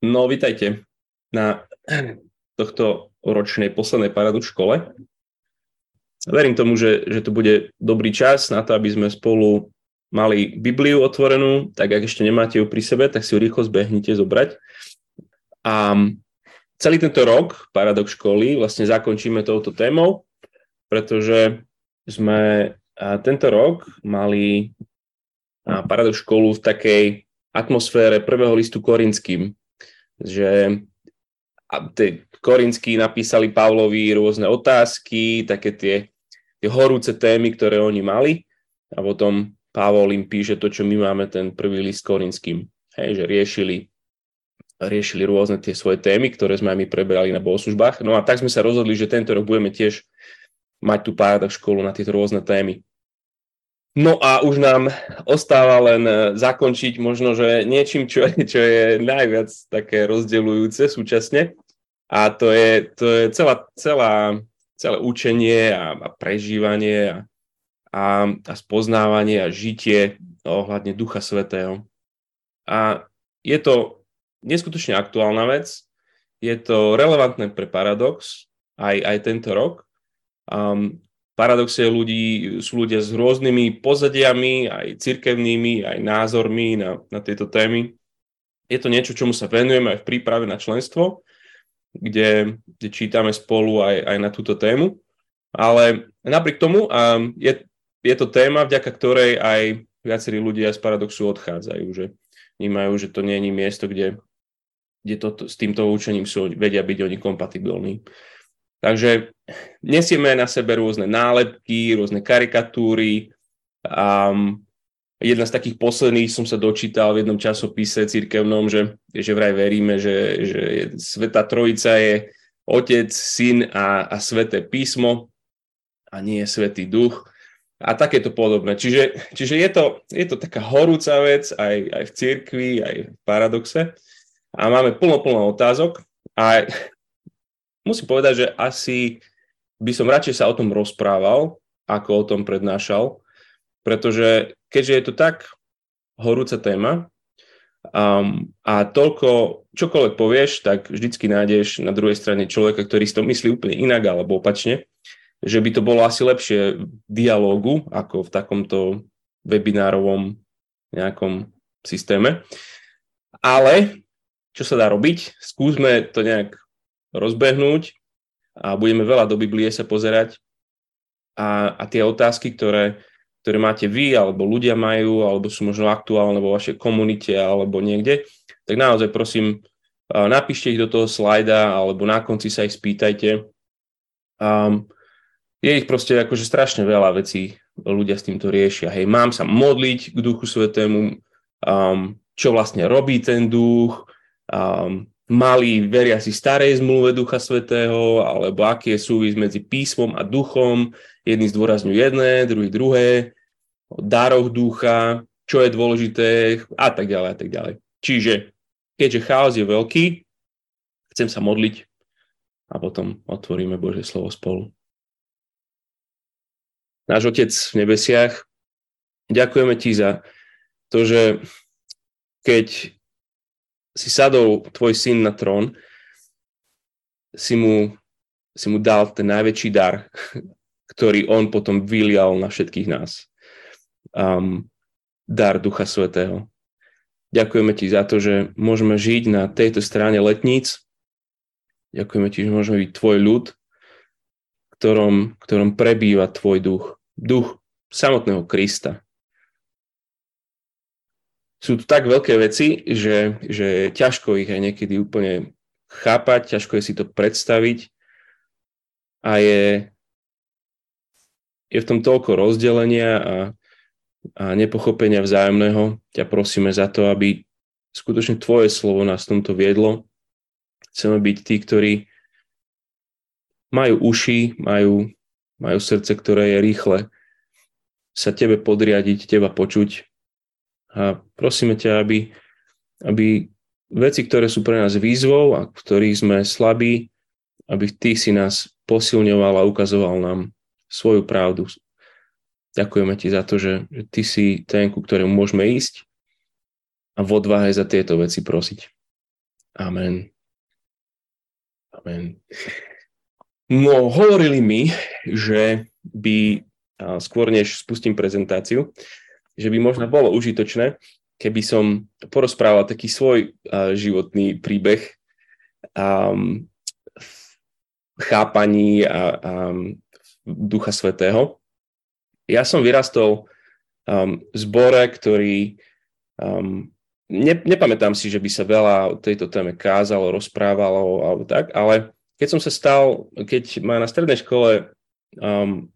No, vítajte na tohto ročnej poslednej paradu v škole. Verím tomu, že, že to bude dobrý čas na to, aby sme spolu mali Bibliu otvorenú, tak ak ešte nemáte ju pri sebe, tak si ju rýchlo zbehnite zobrať. A celý tento rok Paradox školy vlastne zakončíme touto témou, pretože sme tento rok mali Paradox školu v takej atmosfére prvého listu korinským, že tie Korinskí napísali Pavlovi rôzne otázky, také tie, tie horúce témy, ktoré oni mali a potom Pavol im píše to, čo my máme ten prvý list Korinským. Hej, že riešili, riešili rôzne tie svoje témy, ktoré sme aj my preberali na bohoslužbách. No a tak sme sa rozhodli, že tento rok budeme tiež mať tú pár školu na tieto rôzne témy. No a už nám ostáva len e, zakončiť možno, že niečím, čo, čo je najviac také rozdeľujúce súčasne. A to je, to je celá, celá, celé učenie a, a prežívanie a, a, a spoznávanie a žitie ohľadne Ducha Svetého. A je to neskutočne aktuálna vec, je to relevantné pre Paradox aj, aj tento rok. Um, paradoxe ľudí, sú ľudia s rôznymi pozadiami, aj cirkevnými, aj názormi na, na tieto témy. Je to niečo, čomu sa venujeme aj v príprave na členstvo, kde, kde čítame spolu aj, aj na túto tému. Ale napriek tomu um, je, je to téma, vďaka ktorej aj viacerí ľudia z paradoxu odchádzajú, že vnímajú, že to nie je miesto, kde, kde to, s týmto učením sú, vedia byť oni kompatibilní. Takže nesieme na sebe rôzne nálepky, rôzne karikatúry. Um, jedna z takých posledných som sa dočítal v jednom časopise cirkevnom, že, že vraj veríme, že, že Sveta Trojica je Otec, Syn a, a Sveté písmo a nie je Svetý Duch a takéto podobné. Čiže, čiže je, to, je to taká horúca vec aj, aj v cirkvi, aj v paradoxe a máme plno, plno otázok a musím povedať, že asi by som radšej sa o tom rozprával, ako o tom prednášal, pretože keďže je to tak horúca téma um, a toľko, čokoľvek povieš, tak vždycky nájdeš na druhej strane človeka, ktorý si to myslí úplne inak alebo opačne, že by to bolo asi lepšie v dialógu ako v takomto webinárovom nejakom systéme. Ale čo sa dá robiť? Skúsme to nejak rozbehnúť a budeme veľa do Biblie sa pozerať a, a tie otázky, ktoré, ktoré máte vy, alebo ľudia majú, alebo sú možno aktuálne vo vašej komunite alebo niekde, tak naozaj prosím, napíšte ich do toho slajda, alebo na konci sa ich spýtajte. Um, je ich proste akože strašne veľa vecí ľudia s týmto riešia. Hej, mám sa modliť k Duchu Svetému, um, čo vlastne robí ten duch, um, mali veriaci starej zmluve Ducha Svetého, alebo aký je súvis medzi písmom a duchom. Jedni zdôrazňujú jedné, druhý druhé, o daroch ducha, čo je dôležité a tak ďalej a tak ďalej. Čiže keďže chaos je veľký, chcem sa modliť a potom otvoríme Božie slovo spolu. Náš Otec v nebesiach, ďakujeme Ti za to, že keď si sadol tvoj syn na trón, si mu, si mu dal ten najväčší dar, ktorý on potom vylial na všetkých nás. Um, dar Ducha Svetého. Ďakujeme ti za to, že môžeme žiť na tejto strane letníc. Ďakujeme ti, že môžeme byť tvoj ľud, ktorom, ktorom prebýva tvoj duch. Duch samotného Krista, sú tu tak veľké veci, že, že ťažko ich aj niekedy úplne chápať, ťažko je si to predstaviť a je, je v tom toľko rozdelenia a, a nepochopenia vzájomného. Ťa prosíme za to, aby skutočne tvoje slovo nás tomto viedlo. Chceme byť tí, ktorí majú uši, majú, majú srdce, ktoré je rýchle sa tebe podriadiť, teba počuť a prosíme ťa, aby, aby veci, ktoré sú pre nás výzvou a v ktorých sme slabí, aby ty si nás posilňoval a ukazoval nám svoju pravdu. Ďakujeme ti za to, že, že ty si ten, ku ktorému môžeme ísť a v odvahe za tieto veci prosiť. Amen. Amen. No, hovorili mi, že by, skôr než spustím prezentáciu, že by možno bolo užitočné, keby som porozprával taký svoj životný príbeh um, chápaní a, a Ducha Svetého. Ja som vyrastol um, v zbore, ktorý um, ne, nepamätám si, že by sa veľa o tejto téme kázalo, rozprávalo alebo tak, ale keď som sa stal, keď ma na strednej škole um,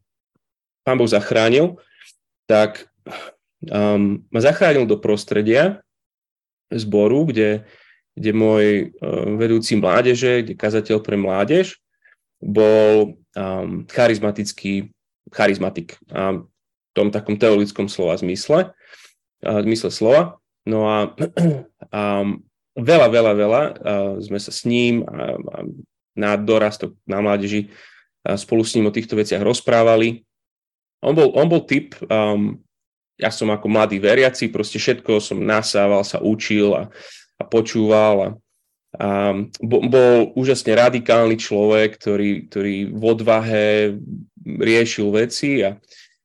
pán Boh zachránil, tak um, ma zachránil do prostredia zboru, kde, kde môj um, vedúci mládeže, kde kazateľ pre mládež, bol um, charizmatický charizmatik um, v tom takom teologickom slova zmysle, uh, zmysle slova. No a um, veľa, veľa, veľa uh, sme sa s ním a, a na dorastok na mládeži spolu s ním o týchto veciach rozprávali. On bol, on bol typ, um, ja som ako mladý veriaci, proste všetko som nasával, sa učil a, a počúval a, a bol, úžasne radikálny človek, ktorý, ktorý v odvahe riešil veci a,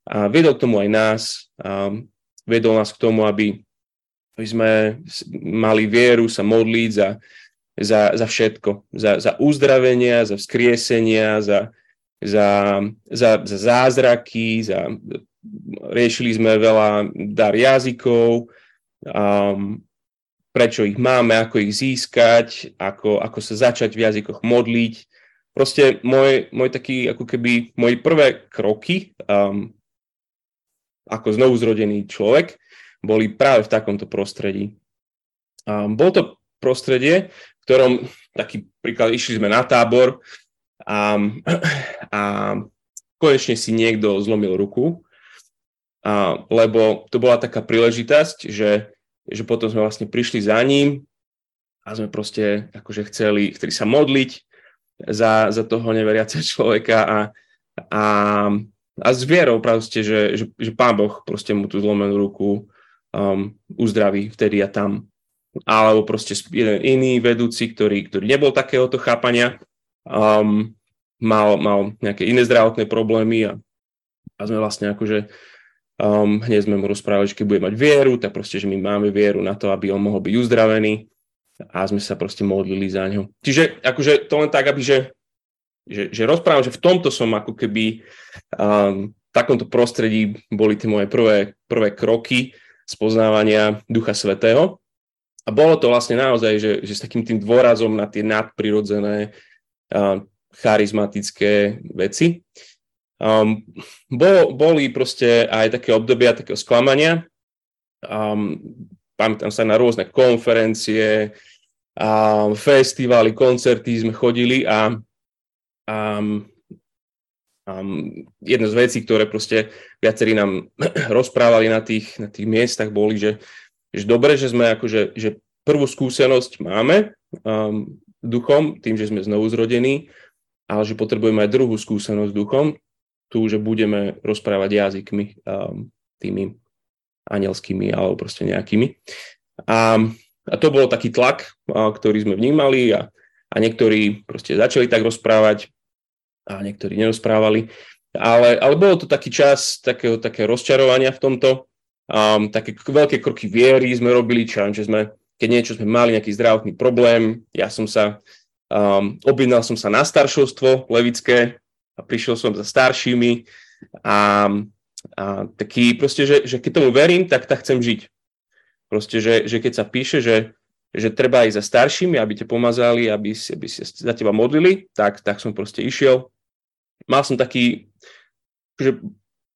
a viedol k tomu aj nás. A viedol nás k tomu, aby, aby sme mali vieru sa modliť za, za, za všetko. Za, za uzdravenia, za vzkriesenia, za, za, za, za zázraky, za, riešili sme veľa dar jazykov, um, prečo ich máme, ako ich získať, ako, ako sa začať v jazykoch modliť. Proste môj, môj taký, ako keby, moje prvé kroky um, ako znovu zrodený človek boli práve v takomto prostredí. Um, bol to prostredie, ktorom, taký príklad, išli sme na tábor a, a konečne si niekto zlomil ruku, a, lebo to bola taká príležitosť, že, že potom sme vlastne prišli za ním a sme proste akože chceli, chceli sa modliť za, za toho neveriaceho človeka a, a, a s vierou proste, že, že, že pán Boh proste mu tú zlomenú ruku um, uzdraví vtedy a tam. Alebo proste jeden iný vedúci, ktorý, ktorý nebol takéhoto chápania, um, mal, mal nejaké iné zdravotné problémy a, a sme vlastne akože um, hneď sme mu rozprávali, že keď bude mať vieru, tak proste, že my máme vieru na to, aby on mohol byť uzdravený a sme sa proste modlili za ňo. Čiže akože to len tak, aby že, že, že rozprávam, že v tomto som ako keby um, v takomto prostredí boli tie moje prvé, prvé kroky spoznávania Ducha Svetého. A bolo to vlastne naozaj, že, že s takým tým dôrazom na tie nadprirodzené uh, charizmatické veci. Um, bol, boli proste aj také obdobia takého sklamania. Um, pamätám sa na rôzne konferencie, um, festivály, koncerty sme chodili a um, um, jedna z vecí, ktoré proste viacerí nám rozprávali na tých, na tých miestach, boli, že že dobre, že sme akože, že prvú skúsenosť máme um, duchom, tým, že sme znovu zrodení, ale že potrebujeme aj druhú skúsenosť duchom, tu, že budeme rozprávať jazykmi um, tými anielskými alebo proste nejakými. A, a to bol taký tlak, a, ktorý sme vnímali a, a niektorí proste začali tak rozprávať a niektorí nerozprávali. Ale, ale bolo to taký čas takého, také rozčarovania v tomto Um, také veľké kroky viery sme robili, čo, že sme, keď niečo sme mali, nejaký zdravotný problém, ja som sa, um, objednal som sa na staršovstvo levické a prišiel som za staršími a, a taký proste, že, že keď tomu verím, tak tak chcem žiť. Proste, že, že keď sa píše, že, že treba ísť za staršími, aby te pomazali, aby, si, aby si za teba modlili, tak, tak som proste išiel. Mal som taký, že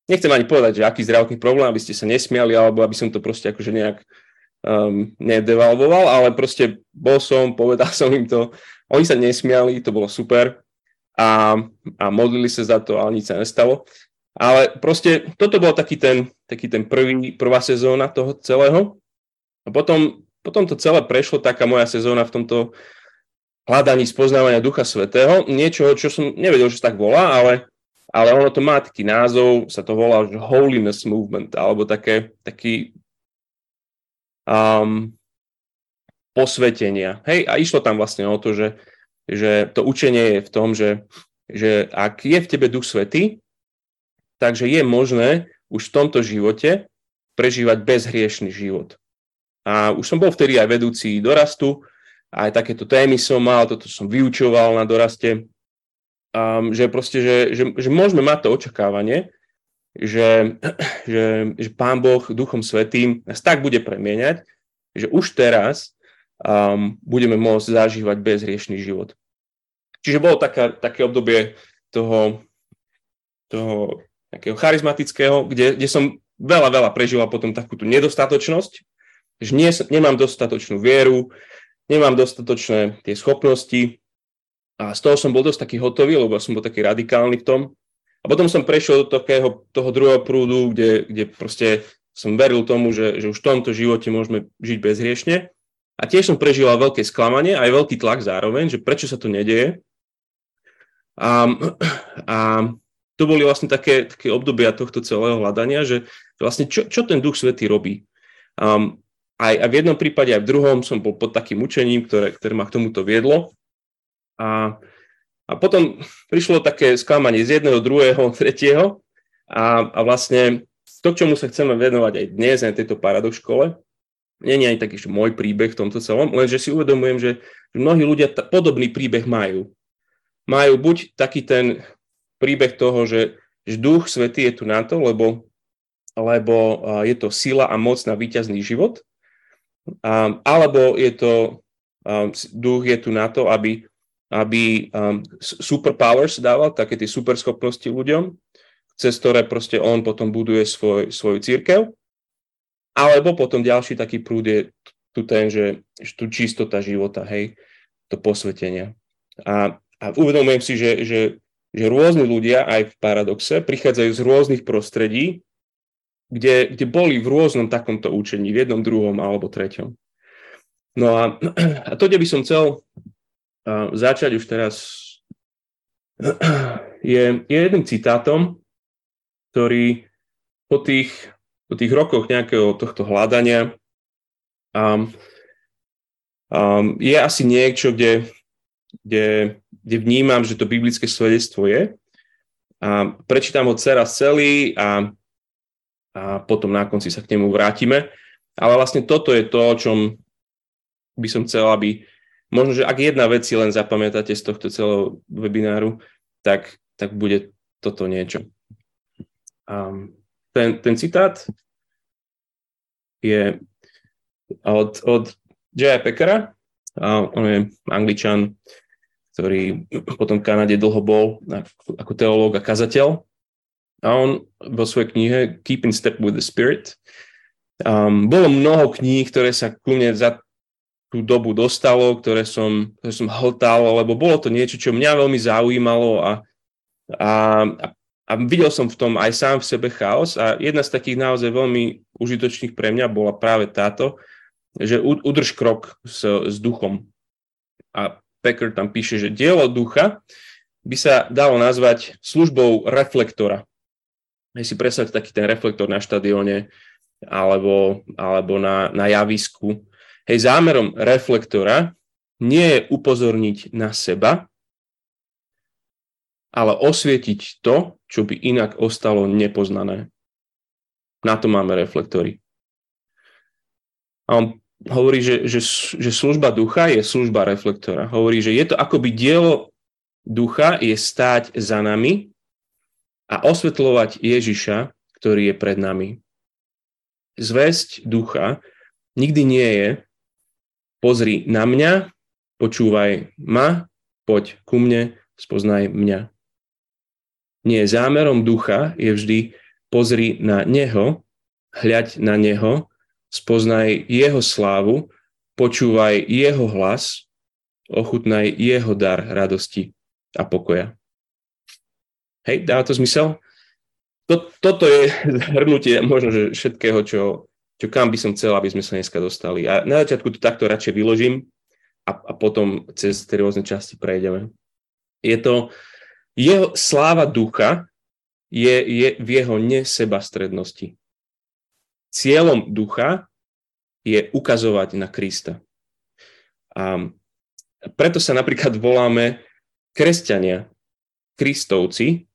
nechcem ani povedať, že aký zdravotný problém, aby ste sa nesmiali, alebo aby som to proste akože nejak um, nedevalvoval, ale proste bol som, povedal som im to, oni sa nesmiali, to bolo super a, a modlili sa za to, ale nič sa nestalo. Ale proste toto bol taký ten, taký ten prvý, prvá sezóna toho celého. A potom, potom to celé prešlo taká moja sezóna v tomto hľadaní spoznávania Ducha Svetého. Niečo, čo som nevedel, že sa tak volá, ale ale ono to má taký názov, sa to volá že Holiness Movement, alebo také, taký um, posvetenia. Hej, a išlo tam vlastne o to, že, že to učenie je v tom, že, že ak je v tebe Duch Svetý, takže je možné už v tomto živote prežívať bezhriešný život. A už som bol vtedy aj vedúci dorastu, aj takéto témy som mal, toto som vyučoval na doraste, um, že proste, že, že, že môžeme mať to očakávanie, že, že, že Pán Boh Duchom Svetým nás tak bude premieňať, že už teraz um, budeme môcť zažívať bezriešný život. Čiže bolo taká, také obdobie toho, toho takého charizmatického, kde, kde som veľa, veľa prežíval potom takúto nedostatočnosť, že nie, nemám dostatočnú vieru, nemám dostatočné tie schopnosti a z toho som bol dosť taký hotový, lebo som bol taký radikálny v tom. A potom som prešiel do takého, toho druhého prúdu, kde, kde proste som veril tomu, že, že už v tomto živote môžeme žiť bezhriešne. A tiež som prežíval veľké sklamanie, aj veľký tlak zároveň, že prečo sa to nedieje. A, a to boli vlastne také, také obdobia tohto celého hľadania, že vlastne čo, čo ten Duch Svetý robí. Um, aj, aj v jednom prípade, aj v druhom som bol pod takým učením, ktoré, ktoré ma k tomuto viedlo. A, a potom prišlo také sklamanie z jedného, druhého, tretieho a, a vlastne to, čomu sa chceme venovať aj dnes, aj tejto paradox škole, je ani taký môj príbeh v tomto celom, lenže si uvedomujem, že, mnohí ľudia t- podobný príbeh majú. Majú buď taký ten príbeh toho, že, duch svetý je tu na to, lebo, lebo je to sila a moc na víťazný život, um, alebo je to, um, duch je tu na to, aby, aby um, superpowers dával, také tie superschopnosti ľuďom, cez ktoré proste on potom buduje svoj, svoju církev. Alebo potom ďalší taký prúd je tu ten, že, že tu čistota života, hej, to posvetenie. A, a uvedomujem si, že, že, že rôzni ľudia aj v paradoxe prichádzajú z rôznych prostredí, kde, kde boli v rôznom takomto učení, v jednom, druhom alebo treťom. No a, a to, kde by som chcel začať už teraz, je, je jedným citátom, ktorý po tých, po tých rokoch nejakého tohto hľadania um, um, je asi niečo, kde, kde, kde vnímam, že to biblické svedectvo je. A prečítam ho teraz celý a a potom na konci sa k nemu vrátime. Ale vlastne toto je to, o čom by som chcel, aby možno, že ak jedna vec si len zapamätáte z tohto celého webináru, tak, tak bude toto niečo. Um, ten, ten citát je od, od J.A. Packera, a on je angličan, ktorý potom v Kanade dlho bol ako teológ a kazateľ a on vo svojej knihe Keep in Step with the Spirit um, bolo mnoho kníh, ktoré sa ku mne za tú dobu dostalo, ktoré som, ktoré som hltal, lebo bolo to niečo, čo mňa veľmi zaujímalo a, a, a videl som v tom aj sám v sebe chaos a jedna z takých naozaj veľmi užitočných pre mňa bola práve táto, že udrž krok s, s duchom. A Packer tam píše, že dielo ducha by sa dalo nazvať službou reflektora. Hej si predstavte taký ten reflektor na štadióne alebo, alebo na, na javisku. Hej, zámerom reflektora nie je upozorniť na seba, ale osvietiť to, čo by inak ostalo nepoznané. Na to máme reflektory. A on hovorí, že, že, že služba ducha je služba reflektora. Hovorí, že je to akoby dielo ducha je stáť za nami a osvetľovať Ježiša, ktorý je pred nami. Zväzť ducha nikdy nie je pozri na mňa, počúvaj ma, poď ku mne, spoznaj mňa. Nie, zámerom ducha je vždy pozri na neho, hľaď na neho, spoznaj jeho slávu, počúvaj jeho hlas, ochutnaj jeho dar radosti a pokoja. Hej, dáva to zmysel? To, toto je zhrnutie možno, že všetkého, čo, čo kam by som chcel, aby sme sa dneska dostali. A na začiatku to takto radšej vyložím a, a potom cez tie rôzne časti prejdeme. Je to, jeho sláva ducha je, je v jeho nesebastrednosti. Cieľom ducha je ukazovať na Krista. A preto sa napríklad voláme kresťania, kristovci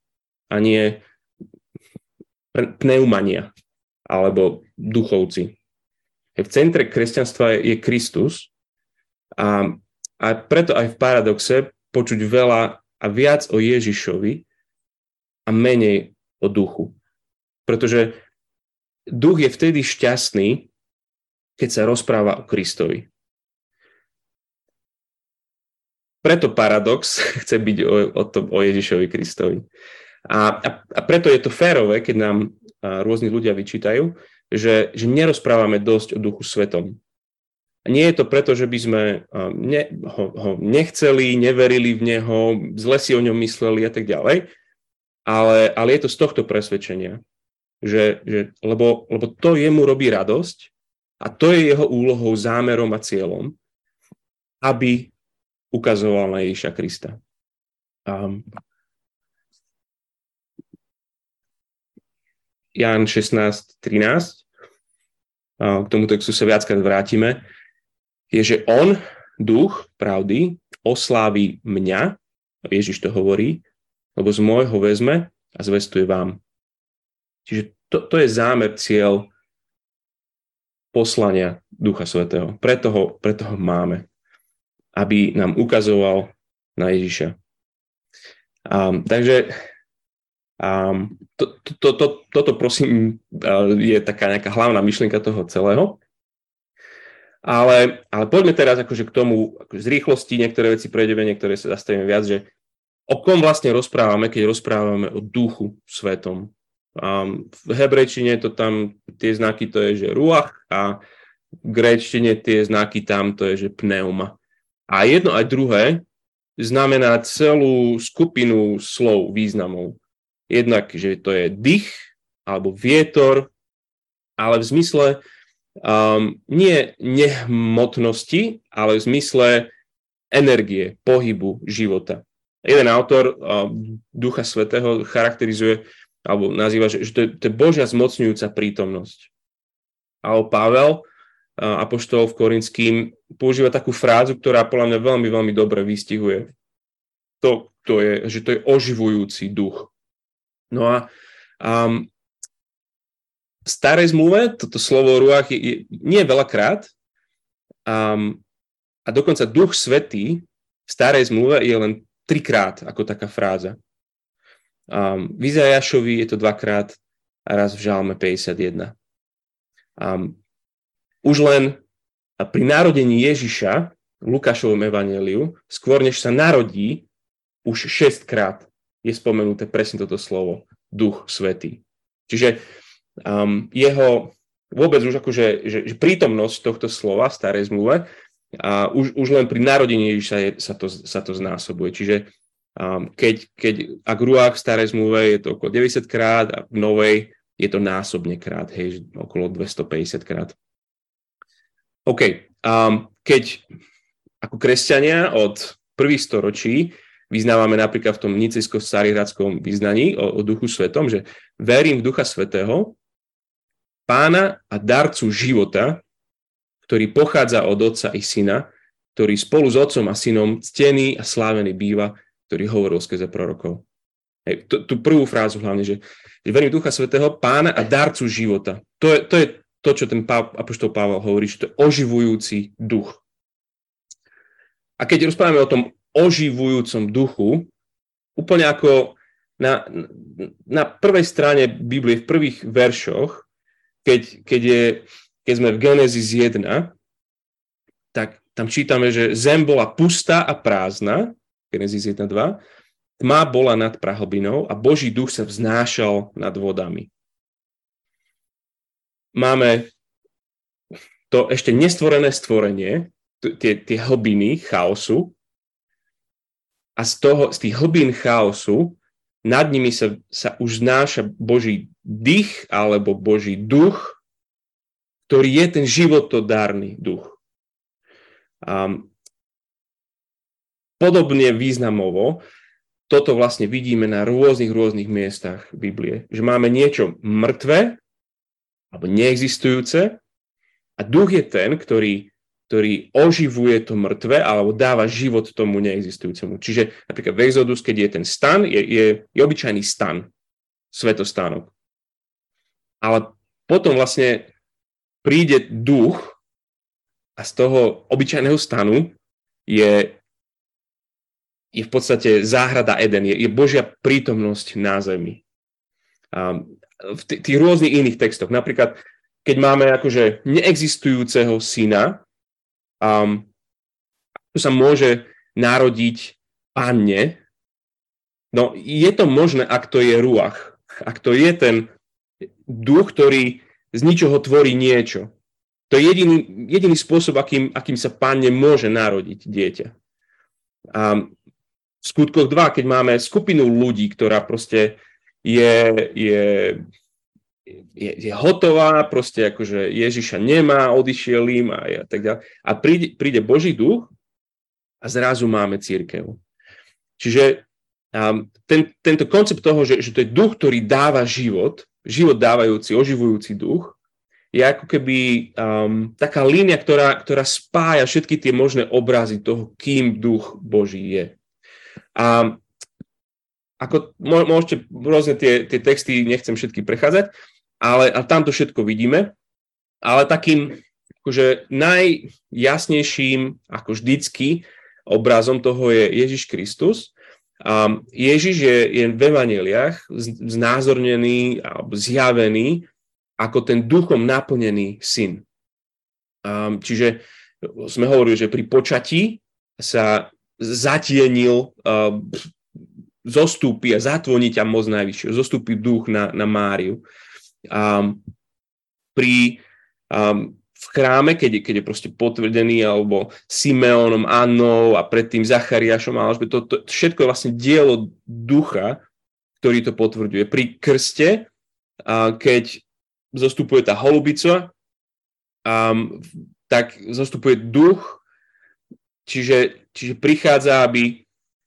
a nie pneumania alebo duchovci. V centre kresťanstva je Kristus a, a preto aj v paradoxe počuť veľa a viac o Ježišovi a menej o duchu. Pretože duch je vtedy šťastný, keď sa rozpráva o Kristovi. Preto paradox chce byť o, o, tom, o Ježišovi Kristovi. A, a, a preto je to férové, keď nám rôzni ľudia vyčítajú, že, že nerozprávame dosť o Duchu Svetom. Nie je to preto, že by sme ne, ho, ho nechceli, neverili v neho, zle si o ňom mysleli a tak ďalej, ale, ale je to z tohto presvedčenia, že, že, lebo, lebo to jemu robí radosť a to je jeho úlohou, zámerom a cieľom, aby ukazoval na Ježiša Krista. Um, Jan 16, 13, k tomu textu sa viackrát vrátime, je, že on, duch pravdy, oslávi mňa, Ježiš to hovorí, lebo z môjho vezme a zvestuje vám. Čiže to, to je zámer, cieľ poslania Ducha Svetého. Preto ho, preto ho máme aby nám ukazoval na Ježiša. Um, takže um, to, to, to, to, toto prosím je taká nejaká hlavná myšlienka toho celého. Ale, ale poďme teraz akože k tomu akože z rýchlosti, niektoré veci prejdeme, niektoré sa zastavíme viac, že o kom vlastne rozprávame, keď rozprávame o duchu svetom. Um, v hebrejčine to tam, tie znaky to je, že ruach a v gréčtine tie znaky tam to je, že pneuma. A jedno aj druhé znamená celú skupinu slov, významov. Jednak, že to je dých alebo vietor, ale v zmysle um, nie nehmotnosti, ale v zmysle energie, pohybu, života. Jeden autor um, Ducha Svetého charakterizuje alebo nazýva, že, že to, je, to je Božia zmocňujúca prítomnosť. A Pavel apoštol v Korinským používa takú frázu, ktorá podľa mňa veľmi, veľmi dobre vystihuje to, to je, že to je oživujúci duch. No a um, v starej zmluve toto slovo ruach je, je, nie je veľakrát um, a dokonca duch svetý v starej zmluve je len trikrát ako taká fráza. Um, v Izajašovi je to dvakrát a raz v Žalme 51. Um, už len pri narodení Ježiša v Lukášovom evaneliu, skôr než sa narodí, už šestkrát je spomenuté presne toto slovo, Duch Svetý. Čiže um, jeho vôbec už akože že, že prítomnosť tohto slova v starej zmluve a už, už len pri narodení Ježiša je, sa, to, sa to znásobuje. Čiže um, keď, keď ak ruách v starej zmluve je to okolo 90 krát a v novej je to násobne krát, hej, okolo 250 krát. OK, um, keď ako kresťania od prvých storočí vyznávame napríklad v tom nicejsko-sarihradskom vyznaní o, o duchu svetom, že verím v ducha svetého, pána a darcu života, ktorý pochádza od otca i syna, ktorý spolu s otcom a synom ctený a slávený býva, ktorý hovoril skrze prorokov. Hej, tú, tú prvú frázu hlavne, že, že verím ducha svetého, pána a darcu života. To je, to je to, čo ten apoštol Pavel hovorí, že to je oživujúci duch. A keď rozprávame o tom oživujúcom duchu, úplne ako na, na prvej strane Biblie, v prvých veršoch, keď, keď, je, keď sme v Genesis 1, tak tam čítame, že zem bola pustá a prázdna, Genesis 1, 2, tma bola nad prahlbinou a Boží duch sa vznášal nad vodami. Máme to ešte nestvorené stvorenie, tie, tie hlbiny chaosu a z, toho, z tých hlbín chaosu nad nimi sa, sa už znáša Boží dých alebo Boží duch, ktorý je ten životodárny duch. Um, podobne významovo toto vlastne vidíme na rôznych, rôznych miestach Biblie. Že máme niečo mŕtve, alebo neexistujúce. A duch je ten, ktorý ktorý oživuje to mŕtve alebo dáva život tomu neexistujúcemu. Čiže napríklad v Exodus, keď je ten stan, je, je, je obyčajný stan, svetostánok. Ale potom vlastne príde duch a z toho obyčajného stanu je, je v podstate záhrada Eden, je, je Božia prítomnosť na zemi. A v t- tých rôznych iných textoch, napríklad keď máme akože neexistujúceho syna, um, ako sa môže narodiť panne, no je to možné, ak to je ruach, ak to je ten duch, ktorý z ničoho tvorí niečo. To je jediný, jediný spôsob, akým, akým sa panne môže narodiť dieťa. A v skutkoch 2, keď máme skupinu ľudí, ktorá proste je, je je, je hotová, proste akože Ježiša nemá, odišiel im a, a tak ďalej. A príde, príde Boží duch a zrazu máme církev. Čiže um, ten, tento koncept toho, že, že to je duch, ktorý dáva život, život dávajúci, oživujúci duch, je ako keby um, taká línia, ktorá, ktorá spája všetky tie možné obrazy toho, kým duch Boží je. A ako môžete rôzne tie, tie texty, nechcem všetky prechádzať, ale a tam to všetko vidíme. Ale takým akože najjasnejším, ako vždycky, obrazom toho je Ježiš Kristus. A Ježiš je, je v evaneliách znázornený alebo zjavený ako ten duchom naplnený syn. A, čiže sme hovorili, že pri počatí sa zatienil, uh, zostúpi a zatvoní ťa moc najvyššieho, zostúpi duch na, na Máriu um, pri, um, chráme, keď je, keď je proste potvrdený, alebo Simeónom, Annou a predtým Zachariášom, ale to, to, všetko je vlastne dielo ducha, ktorý to potvrďuje. Pri krste, uh, keď zostupuje tá holubica, um, tak zostupuje duch, čiže, čiže prichádza, aby,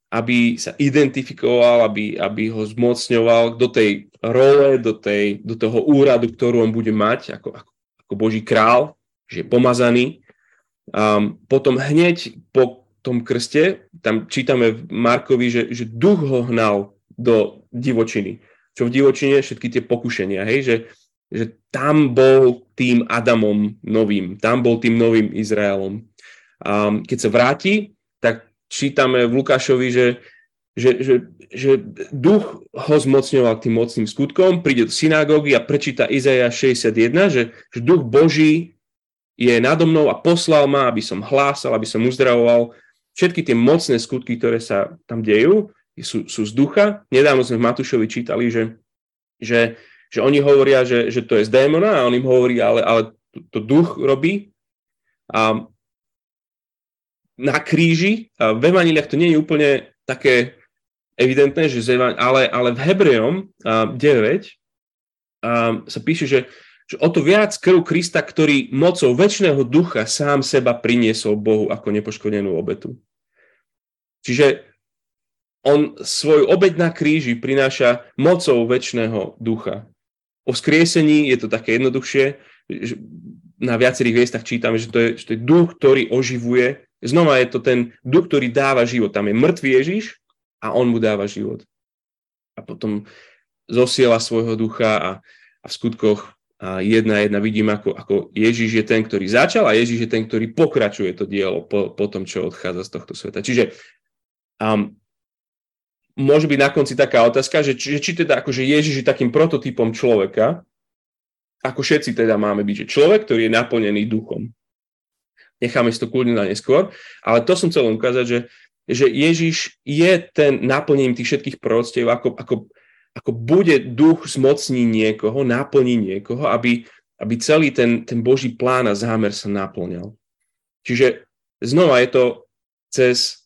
aby sa identifikoval, aby, aby ho zmocňoval do tej role, do, tej, do toho úradu, ktorú on bude mať ako, ako Boží král, že je pomazaný. Um, potom hneď po tom krste, tam čítame v Markovi, že, že duch ho hnal do divočiny. Čo v divočine všetky tie pokušenia, hej, že, že tam bol tým Adamom novým, tam bol tým novým Izraelom. Um, keď sa vráti, tak čítame v Lukášovi, že, že, že, že duch ho zmocňoval tým mocným skutkom, príde do synagógy a prečíta Izaja 61, že, že duch Boží je nado mnou a poslal ma, aby som hlásal, aby som uzdravoval. Všetky tie mocné skutky, ktoré sa tam dejú, sú, sú z ducha. Nedávno sme v Matúšovi čítali, že, že, že oni hovoria, že, že to je z démona a on im hovorí, ale, ale to, to duch robí. A na kríži, a v Evaniliach to nie je úplne také evidentné, že ale, ale v Hebrejom 9 sa píše, že, že o to viac krv Krista, ktorý mocou väčšného ducha sám seba priniesol Bohu ako nepoškodenú obetu. Čiže on svoju obeď na kríži prináša mocou väčšného ducha. O vzkriesení je to také jednoduchšie, na viacerých miestach čítame, že to, je, že to je duch, ktorý oživuje. Znova je to ten duch, ktorý dáva život. Tam je mŕtvý Ježiš, a on mu dáva život. A potom zosiela svojho ducha a, a v skutkoch jedna jedna vidím, ako, ako Ježiš je ten, ktorý začal a Ježiš je ten, ktorý pokračuje to dielo po, po tom, čo odchádza z tohto sveta. Čiže um, môže byť na konci taká otázka, že či, či teda akože Ježiš je takým prototypom človeka, ako všetci teda máme byť, že človek, ktorý je naplnený duchom. Necháme si to kľudne na neskôr, ale to som chcel ukázať, že že Ježiš je ten naplnením tých všetkých proroctiev, ako, ako, ako bude duch zmocní niekoho, naplní niekoho, aby, aby celý ten, ten Boží plán a zámer sa naplňal. Čiže znova je to cez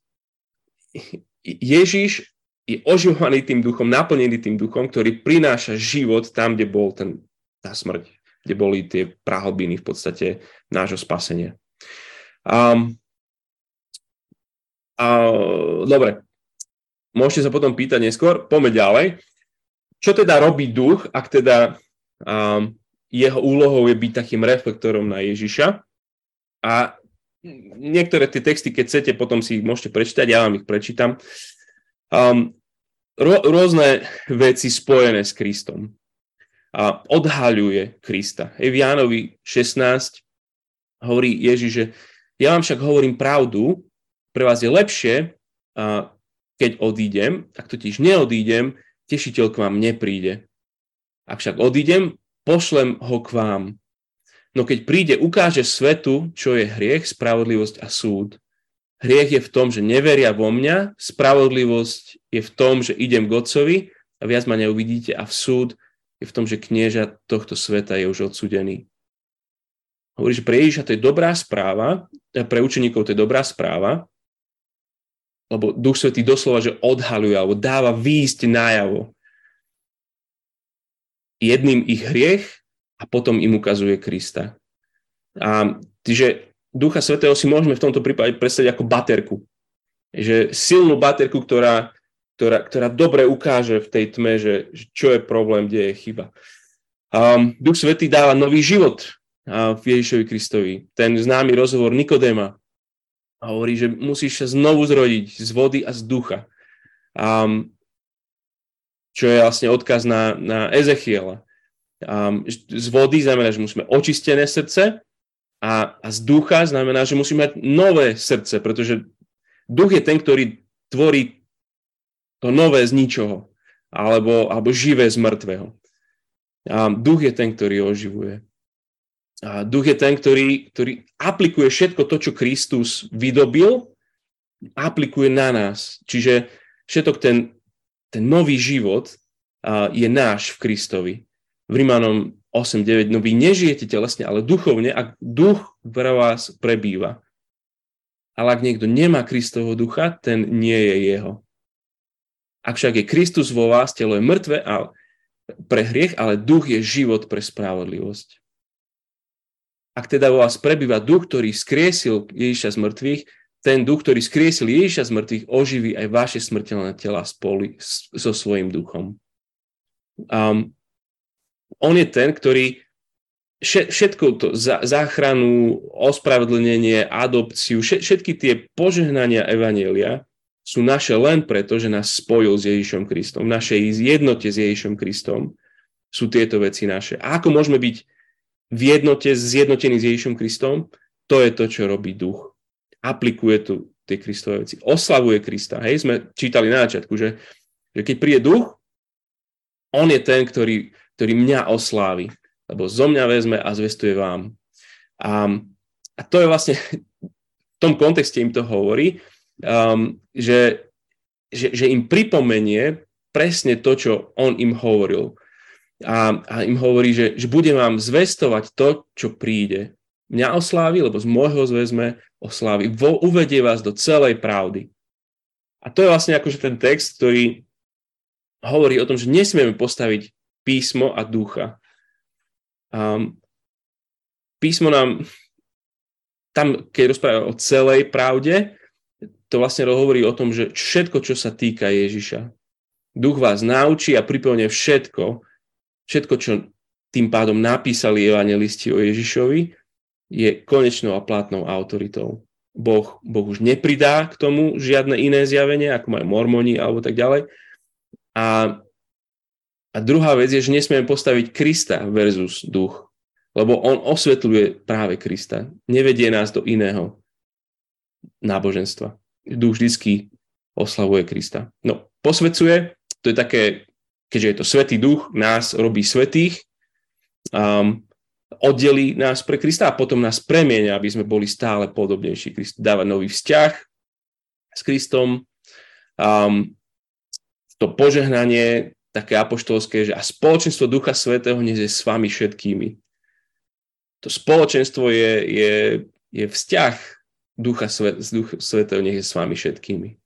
Ježiš je oživovaný tým duchom, naplnený tým duchom, ktorý prináša život tam, kde bol ten, tá smrť, kde boli tie prahlbiny v podstate nášho spasenia. Um, a, dobre, môžete sa potom pýtať neskôr, poďme ďalej. Čo teda robí duch, ak teda um, jeho úlohou je byť takým reflektorom na Ježiša? A niektoré tie texty, keď chcete, potom si ich môžete prečítať, ja vám ich prečítam. Um, ro- rôzne veci spojené s Kristom. A odhaľuje Krista. Hej, v Jánovi 16 hovorí Ježiš, že ja vám však hovorím pravdu, pre vás je lepšie, a keď odídem, ak totiž neodídem, tešiteľ k vám nepríde. Ak však odídem, pošlem ho k vám. No keď príde, ukáže svetu, čo je hriech, spravodlivosť a súd. Hriech je v tom, že neveria vo mňa, spravodlivosť je v tom, že idem k Otcovi a viac ma neuvidíte a v súd je v tom, že knieža tohto sveta je už odsudený. Hovorí, že pre Ježiša to je dobrá správa, pre učeníkov to je dobrá správa, lebo Duch Svetý doslova, že odhaluje alebo dáva výjsť najavo jedným ich hriech a potom im ukazuje Krista. A čiže Ducha Svetého si môžeme v tomto prípade predstaviť ako baterku. Že silnú baterku, ktorá, ktorá, ktorá dobre ukáže v tej tme, že, že čo je problém, kde je chyba. Um, Duch Svetý dáva nový život v Ježišovi Kristovi. Ten známy rozhovor Nikodéma a hovorí, že musíš sa znovu zrodiť z vody a z ducha. Um, čo je vlastne odkaz na, na Ezechiela. Um, z vody znamená, že musíme očistené srdce a, a z ducha znamená, že musíme mať nové srdce, pretože duch je ten, ktorý tvorí to nové z ničoho, alebo, alebo živé z mŕtvého. A duch je ten, ktorý oživuje. A duch je ten, ktorý, ktorý aplikuje všetko to, čo Kristus vydobil, aplikuje na nás. Čiže všetok ten, ten nový život a, je náš v Kristovi. V Rímanom 8.9, no vy nežijete telesne, ale duchovne, ak duch pre vás prebýva. Ale ak niekto nemá Kristovho ducha, ten nie je jeho. Ak však je Kristus vo vás, telo je mŕtve ale pre hriech, ale duch je život pre spravodlivosť. Ak teda vo vás prebýva duch, ktorý skriesil Ježiša z mŕtvych, ten duch, ktorý skriesil Ježiša z mŕtvych, oživí aj vaše smrteľné tela spolu so svojím duchom. Um, on je ten, ktorý všetko to, záchranu, ospravedlnenie, adopciu, všetky tie požehnania Evanielia sú naše len preto, že nás spojil s Ježišom Kristom. V našej jednote s Ježišom Kristom sú tieto veci naše. A ako môžeme byť v jednote, zjednotený s Ježišom Kristom, to je to, čo robí duch. Aplikuje tu tie Kristové veci. Oslavuje Krista. Hej, sme čítali na začiatku, že, že keď príde duch, on je ten, ktorý, ktorý mňa oslávi, lebo zo mňa vezme a zvestuje vám. A, a to je vlastne, v tom kontexte im to hovorí, um, že, že, že im pripomenie presne to, čo on im hovoril a, a im hovorí, že, že budem vám zvestovať to, čo príde. Mňa oslávi, lebo z môjho zväzme oslávi. Vo, uvedie vás do celej pravdy. A to je vlastne akože ten text, ktorý hovorí o tom, že nesmieme postaviť písmo a ducha. Um, písmo nám, tam, keď rozpráva o celej pravde, to vlastne hovorí o tom, že všetko, čo sa týka Ježiša. Duch vás naučí a pripomne všetko, všetko, čo tým pádom napísali evangelisti o Ježišovi, je konečnou a platnou autoritou. Boh, boh už nepridá k tomu žiadne iné zjavenie, ako majú mormoni alebo tak ďalej. A, a druhá vec je, že nesmieme postaviť Krista versus duch, lebo on osvetľuje práve Krista. Nevedie nás do iného náboženstva. Duch vždycky oslavuje Krista. No, posvedcuje, to je také keďže je to Svetý duch, nás robí svetých, um, oddelí nás pre Krista a potom nás premieňa, aby sme boli stále podobnejší. Krist dáva nový vzťah s Kristom. Um, to požehnanie také apoštolské, že a spoločenstvo Ducha Svetého nie je s vami všetkými. To spoločenstvo je, je, je vzťah Ducha Svet, Ducha Svetého nech je s vami všetkými.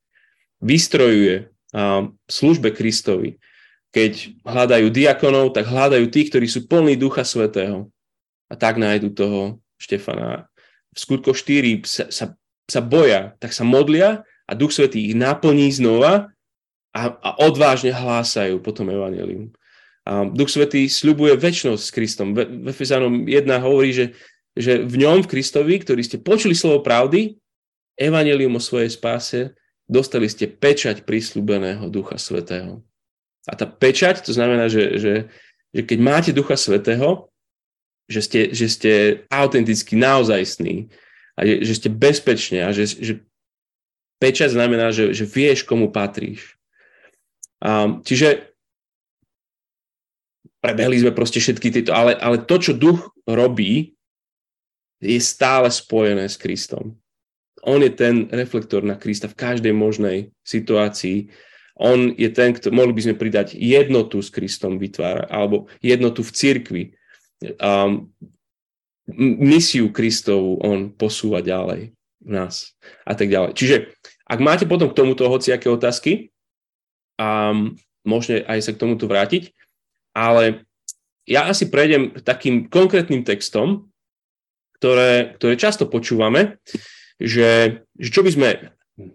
Vystrojuje um, službe Kristovi keď hľadajú diakonov, tak hľadajú tých, ktorí sú plní Ducha Svetého. A tak nájdu toho Štefana. V skutko 4 sa, sa, sa boja, tak sa modlia a Duch Svetý ich naplní znova a, a odvážne hlásajú potom evanelium. A Duch Svetý sľubuje väčšnosť s Kristom. V Efezanom 1 hovorí, že, že v ňom, v Kristovi, ktorý ste počuli slovo pravdy, evanelium o svojej spáse, dostali ste pečať prísľubeného Ducha Svetého. A tá pečať, to znamená, že, že, že keď máte Ducha Svetého, že ste, že ste autenticky naozajstní a že, že ste bezpečne a že, že pečať znamená, že, že vieš, komu patríš. Um, čiže prebehli sme proste všetky tieto, ale, ale to, čo duch robí, je stále spojené s Kristom. On je ten reflektor na Krista v každej možnej situácii. On je ten, kto, mohli by sme pridať jednotu s Kristom vytvára, alebo jednotu v cirkvi. Um, misiu Kristovu on posúva ďalej v nás a tak ďalej. Čiže ak máte potom k tomuto hociaké otázky, um, môžete aj sa k tomuto vrátiť, ale ja asi prejdem takým konkrétnym textom, ktoré, ktoré často počúvame, že, že čo by sme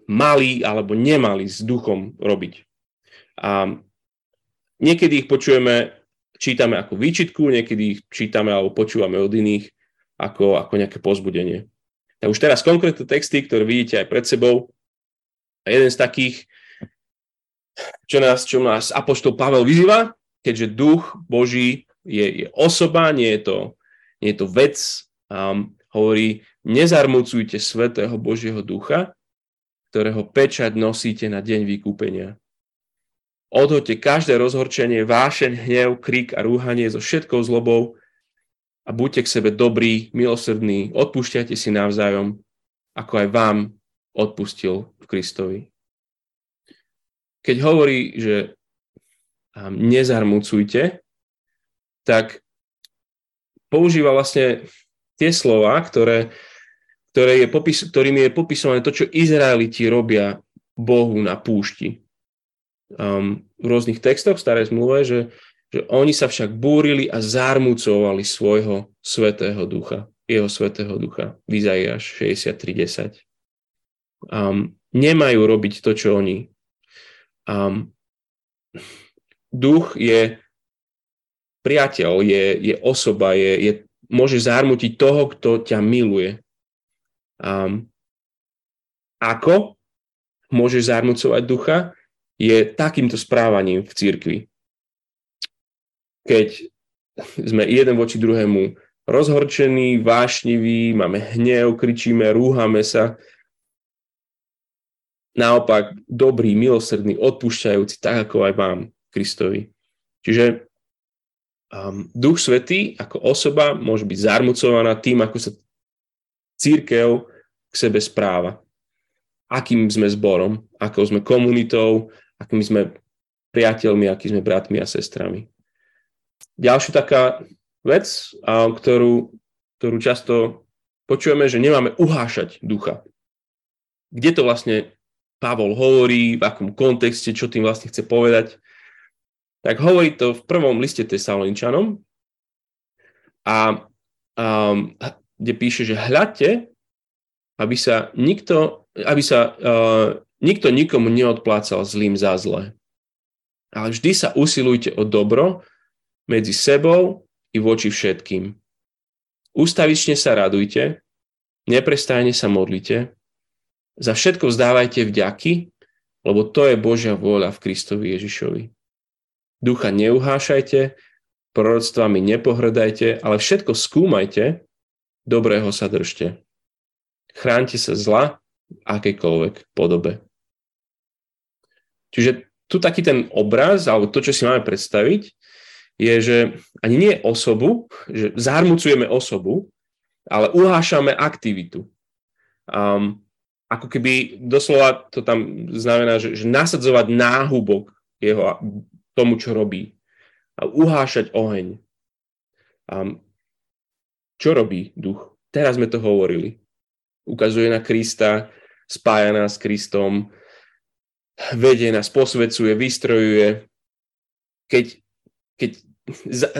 mali alebo nemali s duchom robiť. A niekedy ich počujeme, čítame ako výčitku, niekedy ich čítame alebo počúvame od iných ako, ako nejaké pozbudenie. Tak už teraz konkrétne texty, ktoré vidíte aj pred sebou. A jeden z takých, čo nás, čo nás Apoštol Pavel vyzýva, keďže duch Boží je, je osoba, nie je to, nie je to vec, um, hovorí, nezarmucujte svetého Božieho ducha, ktorého pečať nosíte na deň vykúpenia. Odhoďte každé rozhorčenie, vášeň, hnev, krik a rúhanie so všetkou zlobou a buďte k sebe dobrí, milosrdní, odpúšťajte si navzájom, ako aj vám odpustil v Kristovi. Keď hovorí, že nezarmucujte, tak používa vlastne tie slova, ktoré, ktoré je popis, ktorými je popisované to, čo Izraeliti robia Bohu na púšti. Um, v rôznych textoch v starej zmluve, že, že oni sa však búrili a zarmucovali svojho svetého ducha, jeho svetého ducha. V Izaiáš 63.10. Um, nemajú robiť to, čo oni. Um, duch je priateľ, je, je osoba, je, je, môže zarmutiť toho, kto ťa miluje. Um, ako môžeš zarmucovať ducha? Je takýmto správaním v cirkvi. Keď sme jeden voči druhému rozhorčení, vášniví, máme hnev, kričíme, rúhame sa. Naopak, dobrý, milosrdný, odpúšťajúci, tak ako aj vám. Kristovi. Čiže um, Duch Svetý ako osoba môže byť zarmucovaná tým, ako sa církev k sebe správa. Akým sme zborom, ako sme komunitou, akými sme priateľmi, akými sme bratmi a sestrami. Ďalšia taká vec, ktorú, ktorú často počujeme, že nemáme uhášať ducha. Kde to vlastne Pavol hovorí, v akom kontexte, čo tým vlastne chce povedať tak hovorí to v prvom liste Tesaloničanom a um, kde píše, že hľadte, aby sa nikto, aby sa uh, nikto nikomu neodplácal zlým za zle. Ale vždy sa usilujte o dobro medzi sebou i voči všetkým. Ústavične sa radujte, neprestajne sa modlite, za všetko vzdávajte vďaky, lebo to je Božia vôľa v Kristovi Ježišovi. Ducha neuhášajte, proroctvami nepohrdajte, ale všetko skúmajte, dobrého sa držte. Chránte sa zla v akejkoľvek podobe. Čiže tu taký ten obraz, alebo to, čo si máme predstaviť, je, že ani nie osobu, že zarmucujeme osobu, ale uhášame aktivitu. Um, ako keby doslova to tam znamená, že, že nasadzovať náhubok jeho tomu, čo robí. A uhášať oheň. A čo robí duch? Teraz sme to hovorili. Ukazuje na Krista, spája nás s Kristom, vedie nás, posvecuje, vystrojuje. Keď, keď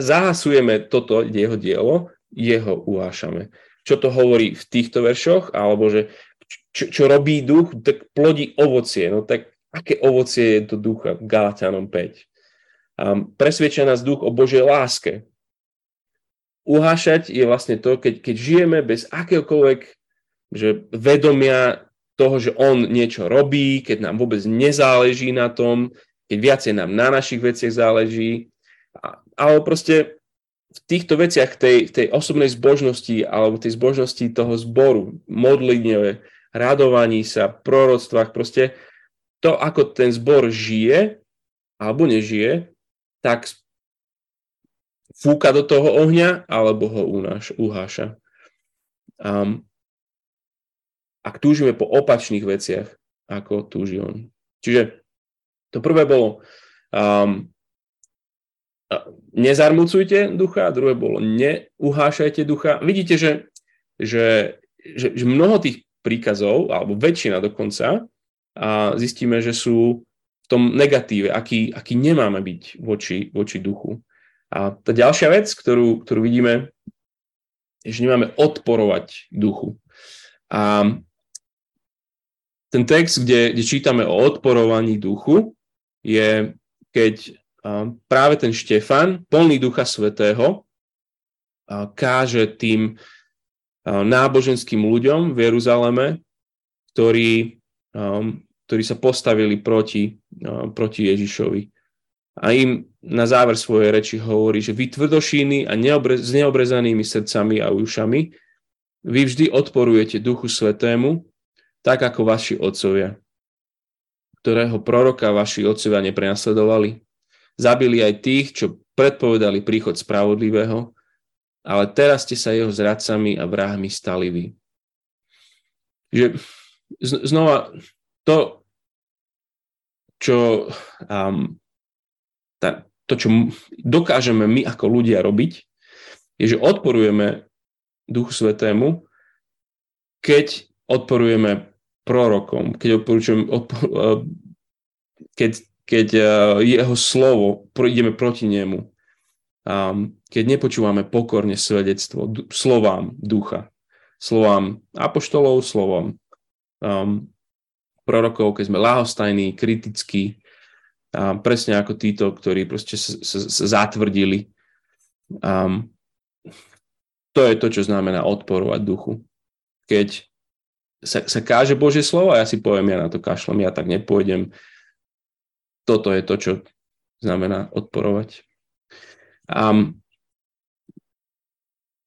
zahasujeme toto jeho dielo, jeho uhášame. Čo to hovorí v týchto veršoch? Alebo že čo, čo robí duch, tak plodí ovocie. No tak aké ovocie je to ducha? Galatianom 5 um, presvedčia nás duch o Božej láske. Uhášať je vlastne to, keď, keď žijeme bez akéhokoľvek že vedomia toho, že on niečo robí, keď nám vôbec nezáleží na tom, keď viacej nám na našich veciach záleží, ale proste v týchto veciach, tej, tej osobnej zbožnosti alebo tej zbožnosti toho zboru, modlitne, radovaní sa, proroctvách, proste to, ako ten zbor žije alebo nežije, tak fúka do toho ohňa alebo ho unáš, uháša. Um, ak túžime po opačných veciach, ako túži on. Čiže to prvé bolo um, nezarmucujte ducha, druhé bolo neuhášajte ducha. Vidíte, že, že, že, že mnoho tých príkazov, alebo väčšina dokonca, a zistíme, že sú v tom negatíve, aký, aký nemáme byť voči, voči duchu. A tá ďalšia vec, ktorú, ktorú vidíme, je, že nemáme odporovať duchu. A ten text, kde, kde čítame o odporovaní duchu, je, keď práve ten Štefan, plný ducha svetého, káže tým náboženským ľuďom v Jeruzaleme, ktorí, ktorí sa postavili proti, proti Ježišovi. A im na záver svojej reči hovorí, že vy tvrdošíny a neobre, s neobrezanými srdcami a ušami, vy vždy odporujete Duchu Svetému, tak ako vaši otcovia, ktorého proroka vaši otcovia neprenasledovali. Zabili aj tých, čo predpovedali príchod spravodlivého, ale teraz ste sa jeho zradcami a vrahmi stali vy. Že znova to, čo um, tá, to, čo dokážeme my ako ľudia robiť, je, že odporujeme Duchu Svetému, keď odporujeme prorokom, keď, odpor, eh, keď, keď eh, jeho slovo, ideme proti nemu, keď nepočúvame pokorne svedectvo slovám ducha, slovám apoštolov, slovom um, prorokov, keď sme lahostajní, kritickí, a presne ako títo, ktorí proste sa, sa, sa zatvrdili. Um, to je to, čo znamená odporovať duchu. Keď sa, sa káže Božie slovo a ja si poviem, ja na to kašlem, ja tak nepôjdem. Toto je to, čo znamená odporovať. Um,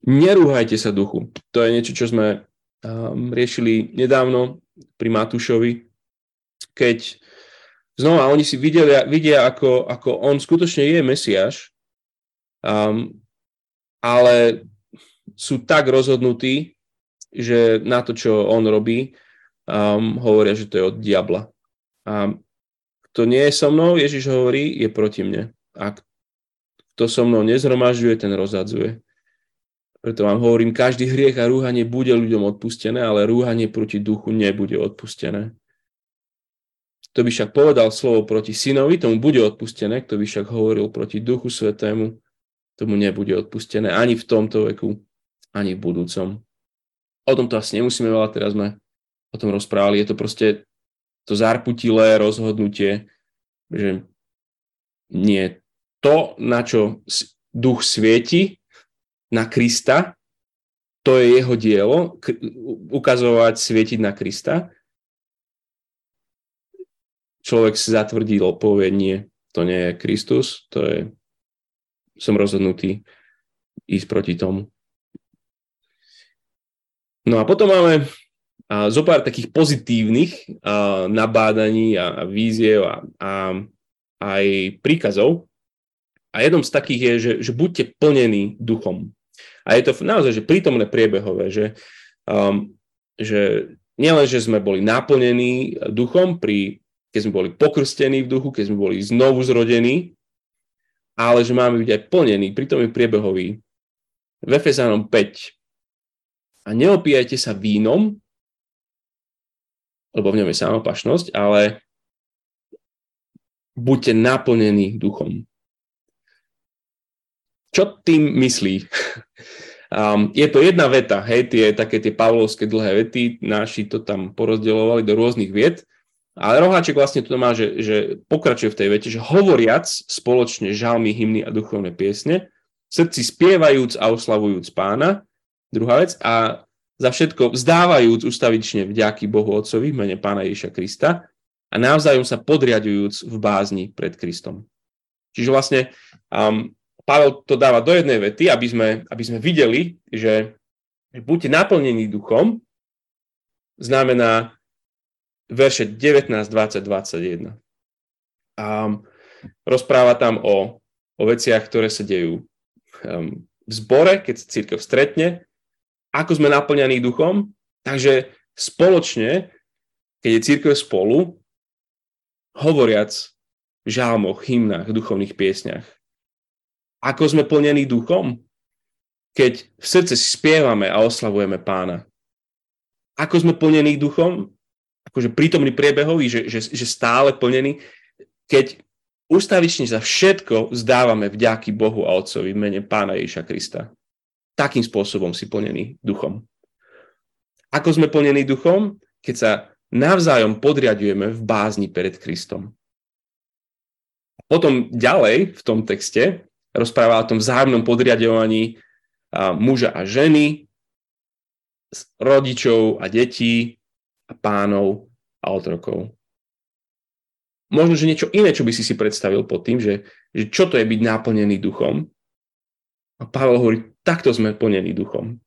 nerúhajte sa duchu. To je niečo, čo sme um, riešili nedávno pri Matúšovi, keď znova oni si vidia, vidia ako, ako on skutočne je Mesiáš, um, ale sú tak rozhodnutí, že na to, čo on robí, um, hovoria, že to je od diabla. A kto nie je so mnou, Ježiš hovorí, je proti mne. A kto so mnou nezhromažďuje, ten rozadzuje. Preto vám hovorím, každý hriech a rúhanie bude ľuďom odpustené, ale rúhanie proti duchu nebude odpustené. Kto by však povedal slovo proti synovi, tomu bude odpustené, kto by však hovoril proti duchu svetému, tomu nebude odpustené ani v tomto veku, ani v budúcom. O tomto asi nemusíme veľa, teraz sme o tom rozprávali. Je to proste to zarputilé rozhodnutie, že nie to, na čo duch svieti, na Krista, to je jeho dielo, ukazovať, svietiť na Krista človek si zatvrdí, povie to nie je Kristus, to je, som rozhodnutý ísť proti tomu. No a potom máme a, zo pár takých pozitívnych a, nabádaní a, a víziev a, a aj príkazov. A jednom z takých je, že, že buďte plnení duchom. A je to naozaj že prítomné priebehové, že, um, že nielen, že sme boli naplnení duchom pri keď sme boli pokrstení v duchu, keď sme boli znovu zrodení, ale že máme byť aj plnení, pritom je priebehový. V Efezánom 5. A neopíjajte sa vínom, lebo v ňom je samopašnosť, ale buďte naplnení duchom. Čo tým myslí? Um, je to jedna veta, hej, tie také tie pavlovské dlhé vety, naši to tam porozdeľovali do rôznych viet, ale Roháček vlastne tu má, že, že pokračuje v tej vete, že hovoriac spoločne žalmy, hymny a duchovné piesne, srdci spievajúc a oslavujúc pána, druhá vec, a za všetko vzdávajúc ustavične vďaky Bohu Otcovi v mene pána Ježiša Krista a navzájom sa podriadujúc v bázni pred Kristom. Čiže vlastne um, Pavel to dáva do jednej vety, aby sme, aby sme videli, že buďte naplnení duchom, znamená verše 19, 20, 21. A rozpráva tam o, o veciach, ktoré sa dejú um, v zbore, keď sa církev stretne, ako sme naplňaní duchom, takže spoločne, keď je církev spolu, hovoriac v žálmoch, hymnách, duchovných piesňach, ako sme plnení duchom, keď v srdce spievame a oslavujeme pána. Ako sme plnení duchom, akože prítomný priebehový, že, že, že stále plnený, keď ustavične za všetko zdávame vďaky Bohu a Otcovi v mene pána Ježiša Krista. Takým spôsobom si plnený duchom. Ako sme plnení duchom? Keď sa navzájom podriadujeme v bázni pred Kristom. Potom ďalej v tom texte rozpráva o tom vzájomnom podriadovaní muža a ženy, rodičov a detí pánov a otrokov. Možno, že niečo iné, čo by si si predstavil pod tým, že, že čo to je byť náplnený duchom. A Pavel hovorí, takto sme plnení duchom.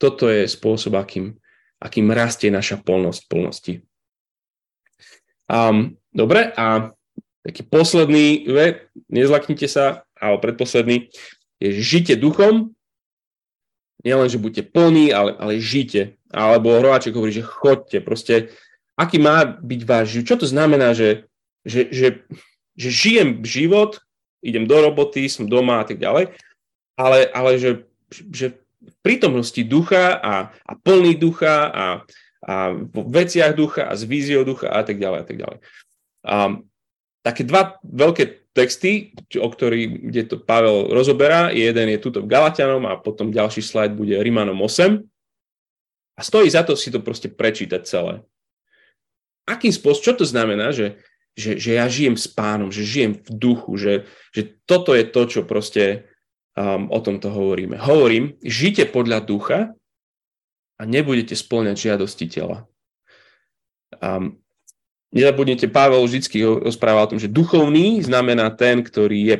Toto je spôsob, akým, akým rastie naša plnosť plnosti. Um, dobre, a taký posledný ve, nezlaknite sa, alebo predposledný, je, žite duchom, nielen, že buďte plní, ale, ale žite. Alebo Hrováček hovorí, že chodte. Proste, aký má byť váš život? Čo to znamená, že, že, že, že žijem život, idem do roboty, som doma a tak ďalej, ale, ale že, že v prítomnosti ducha a, a plný ducha a, a v veciach ducha a s víziou ducha a tak ďalej a tak ďalej. A, také dva veľké texty, o ktorý, kde to Pavel rozoberá. Jeden je tuto v Galatianom a potom ďalší slajd bude Rimanom 8. A stojí za to si to proste prečítať celé. Akým spôsobom, čo to znamená, že, že, že ja žijem s pánom, že žijem v duchu, že, že toto je to, čo proste um, o tomto hovoríme. Hovorím, žite podľa ducha a nebudete splňať žiadosti tela. Um, Nezabudnite, Pavel vždy rozprával o tom, že duchovný znamená ten, ktorý je,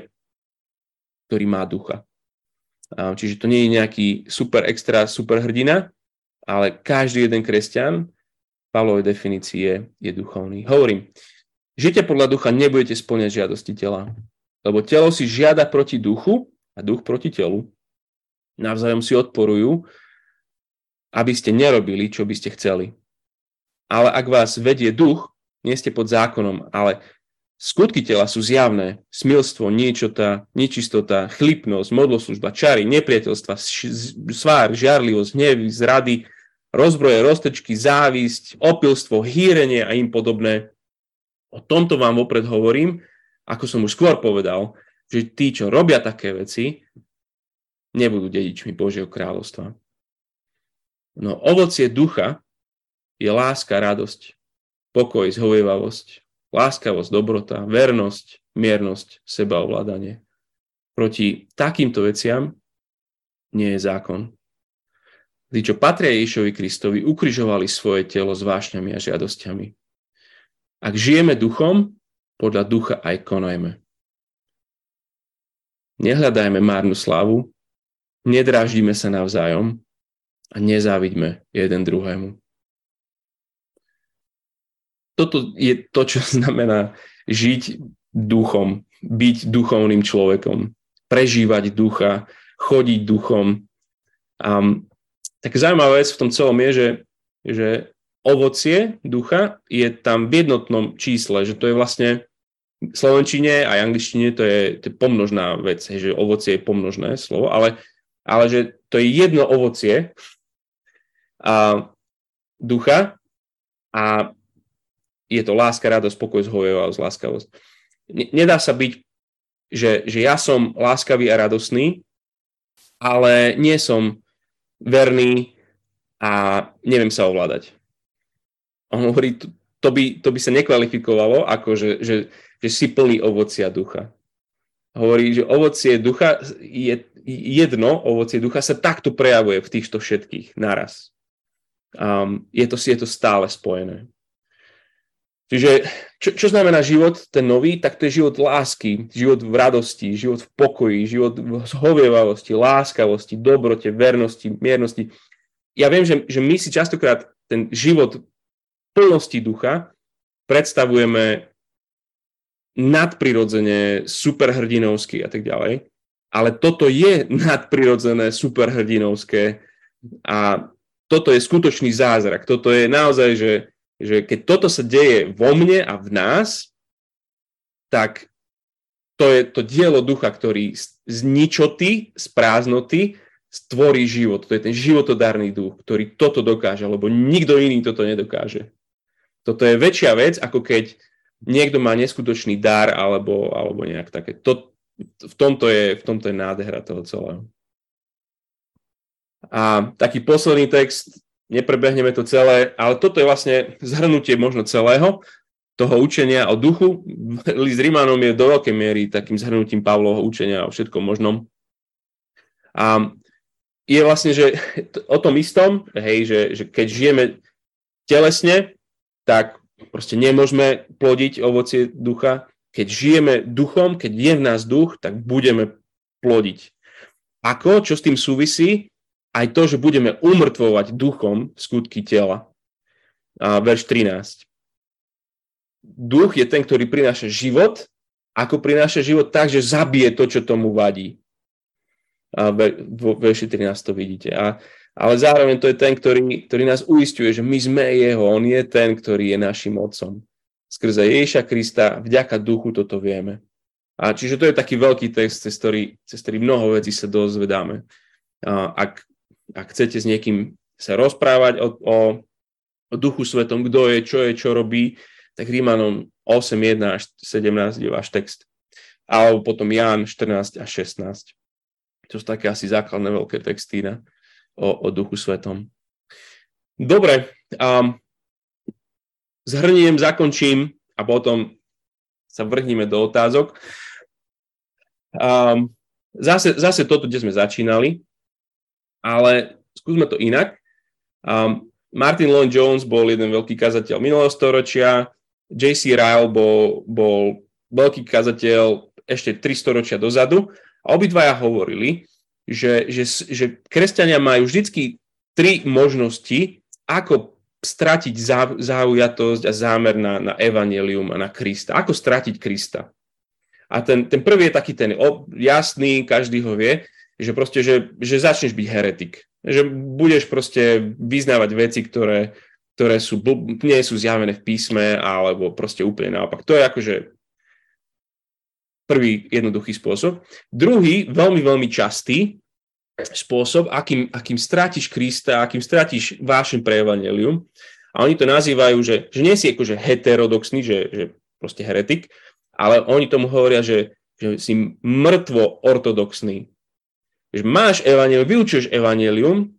ktorý má ducha. Čiže to nie je nejaký super extra, super hrdina, ale každý jeden kresťan Pavlovej definícii je, je duchovný. Hovorím, žite podľa ducha, nebudete splňať žiadosti tela. Lebo telo si žiada proti duchu a duch proti telu. Navzájom si odporujú, aby ste nerobili, čo by ste chceli. Ale ak vás vedie duch, nie ste pod zákonom, ale skutky tela sú zjavné. Smilstvo, niečota, nečistota, chlipnosť, modloslužba, čary, nepriateľstva, svár, žiarlivosť, hnev, zrady, rozbroje, roztečky, závisť, opilstvo, hýrenie a im podobné. O tomto vám vopred hovorím, ako som už skôr povedal, že tí, čo robia také veci, nebudú dedičmi Božieho kráľovstva. No ovocie ducha je láska, radosť, pokoj, zhovievavosť, láskavosť, dobrota, vernosť, miernosť, sebaovládanie. Proti takýmto veciam nie je zákon. Tí, čo patria Ježišovi Kristovi, ukrižovali svoje telo s vášňami a žiadosťami. Ak žijeme duchom, podľa ducha aj konajme. Nehľadajme márnu slavu, nedráždime sa navzájom a nezávidme jeden druhému toto je to, čo znamená žiť duchom, byť duchovným človekom, prežívať ducha, chodiť duchom. Um, tak zaujímavá vec v tom celom je, že, že ovocie ducha je tam v jednotnom čísle, že to je vlastne v slovenčine a angličtine to je, to je pomnožná vec, že ovocie je pomnožné slovo, ale, ale že to je jedno ovocie a ducha a je to láska, radosť, pokoj, zhovevavosť, láskavosť. Nedá sa byť, že, že ja som láskavý a radosný, ale nie som verný a neviem sa ovládať. On hovorí, to, to, by, to by sa nekvalifikovalo ako, že, že, že si plný ovocia ducha. Hovorí, že ovocie ducha je, jedno ovocie ducha sa takto prejavuje v týchto všetkých naraz. Um, je, to, je to stále spojené. Čiže čo, čo znamená život, ten nový, tak to je život lásky, život v radosti, život v pokoji, život v zhovievavosti, láskavosti, dobrote, vernosti, miernosti. Ja viem, že, že my si častokrát ten život plnosti ducha predstavujeme nadprirodzene, superhrdinovský a tak ďalej. Ale toto je nadprirodzené, superhrdinovské a toto je skutočný zázrak. Toto je naozaj, že, že keď toto sa deje vo mne a v nás, tak to je to dielo ducha, ktorý z ničoty, z prázdnoty stvorí život. To je ten životodárny duch, ktorý toto dokáže, lebo nikto iný toto nedokáže. Toto je väčšia vec, ako keď niekto má neskutočný dar alebo, alebo nejak také. To, v, tomto je, v tomto je nádhera toho celého. A taký posledný text, neprebehneme to celé, ale toto je vlastne zhrnutie možno celého toho učenia o duchu. List Rímanom je do veľkej miery takým zhrnutím Pavlovho učenia o všetkom možnom. A je vlastne, že o tom istom, hej, že, že keď žijeme telesne, tak proste nemôžeme plodiť ovocie ducha. Keď žijeme duchom, keď je v nás duch, tak budeme plodiť. Ako? Čo s tým súvisí? Aj to, že budeme umrtvovať duchom skutky tela. A verš 13. Duch je ten, ktorý prináša život. Ako prináša život? Tak, že zabije to, čo tomu vadí. A vo verši 13 to vidíte. A, ale zároveň to je ten, ktorý, ktorý nás uistuje, že my sme jeho. On je ten, ktorý je našim otcom. Skrze Ježiša Krista, vďaka duchu toto vieme. A čiže to je taký veľký text, cez ktorý, cez ktorý mnoho vecí sa dozvedáme. A ak ak chcete s niekým sa rozprávať o, o, o duchu svetom, kto je, čo je, čo robí, tak Rímanom 8, 1 až 17 je váš text. Alebo potom Ján 14 až 16. To sú také asi základné veľké texty na, o, o duchu svetom. Dobre, um, zhrniem, zakončím a potom sa vrhníme do otázok. Um, zase, zase toto, kde sme začínali, ale skúsme to inak. Um, Martin Lloyd Jones bol jeden veľký kazateľ minulého storočia, J.C. Ryle bol, bol veľký kazateľ ešte tri storočia dozadu a obidvaja hovorili, že, že, že kresťania majú vždycky tri možnosti, ako stratiť záujatosť a zámer na, na evanelium a na Krista. Ako stratiť Krista. A ten, ten prvý je taký ten jasný, každý ho vie, že proste, že, že začneš byť heretik. Že budeš proste vyznávať veci, ktoré, ktoré sú, nie sú zjavené v písme, alebo proste úplne naopak. To je akože prvý jednoduchý spôsob. Druhý, veľmi, veľmi častý spôsob, akým, akým strátiš Krista, akým strátiš vášem pre evanelium. A oni to nazývajú, že, že nie si akože heterodoxný, že, že proste heretik, ale oni tomu hovoria, že, že si mŕtvo ortodoxný, že máš evanelium, vyučuješ evanelium,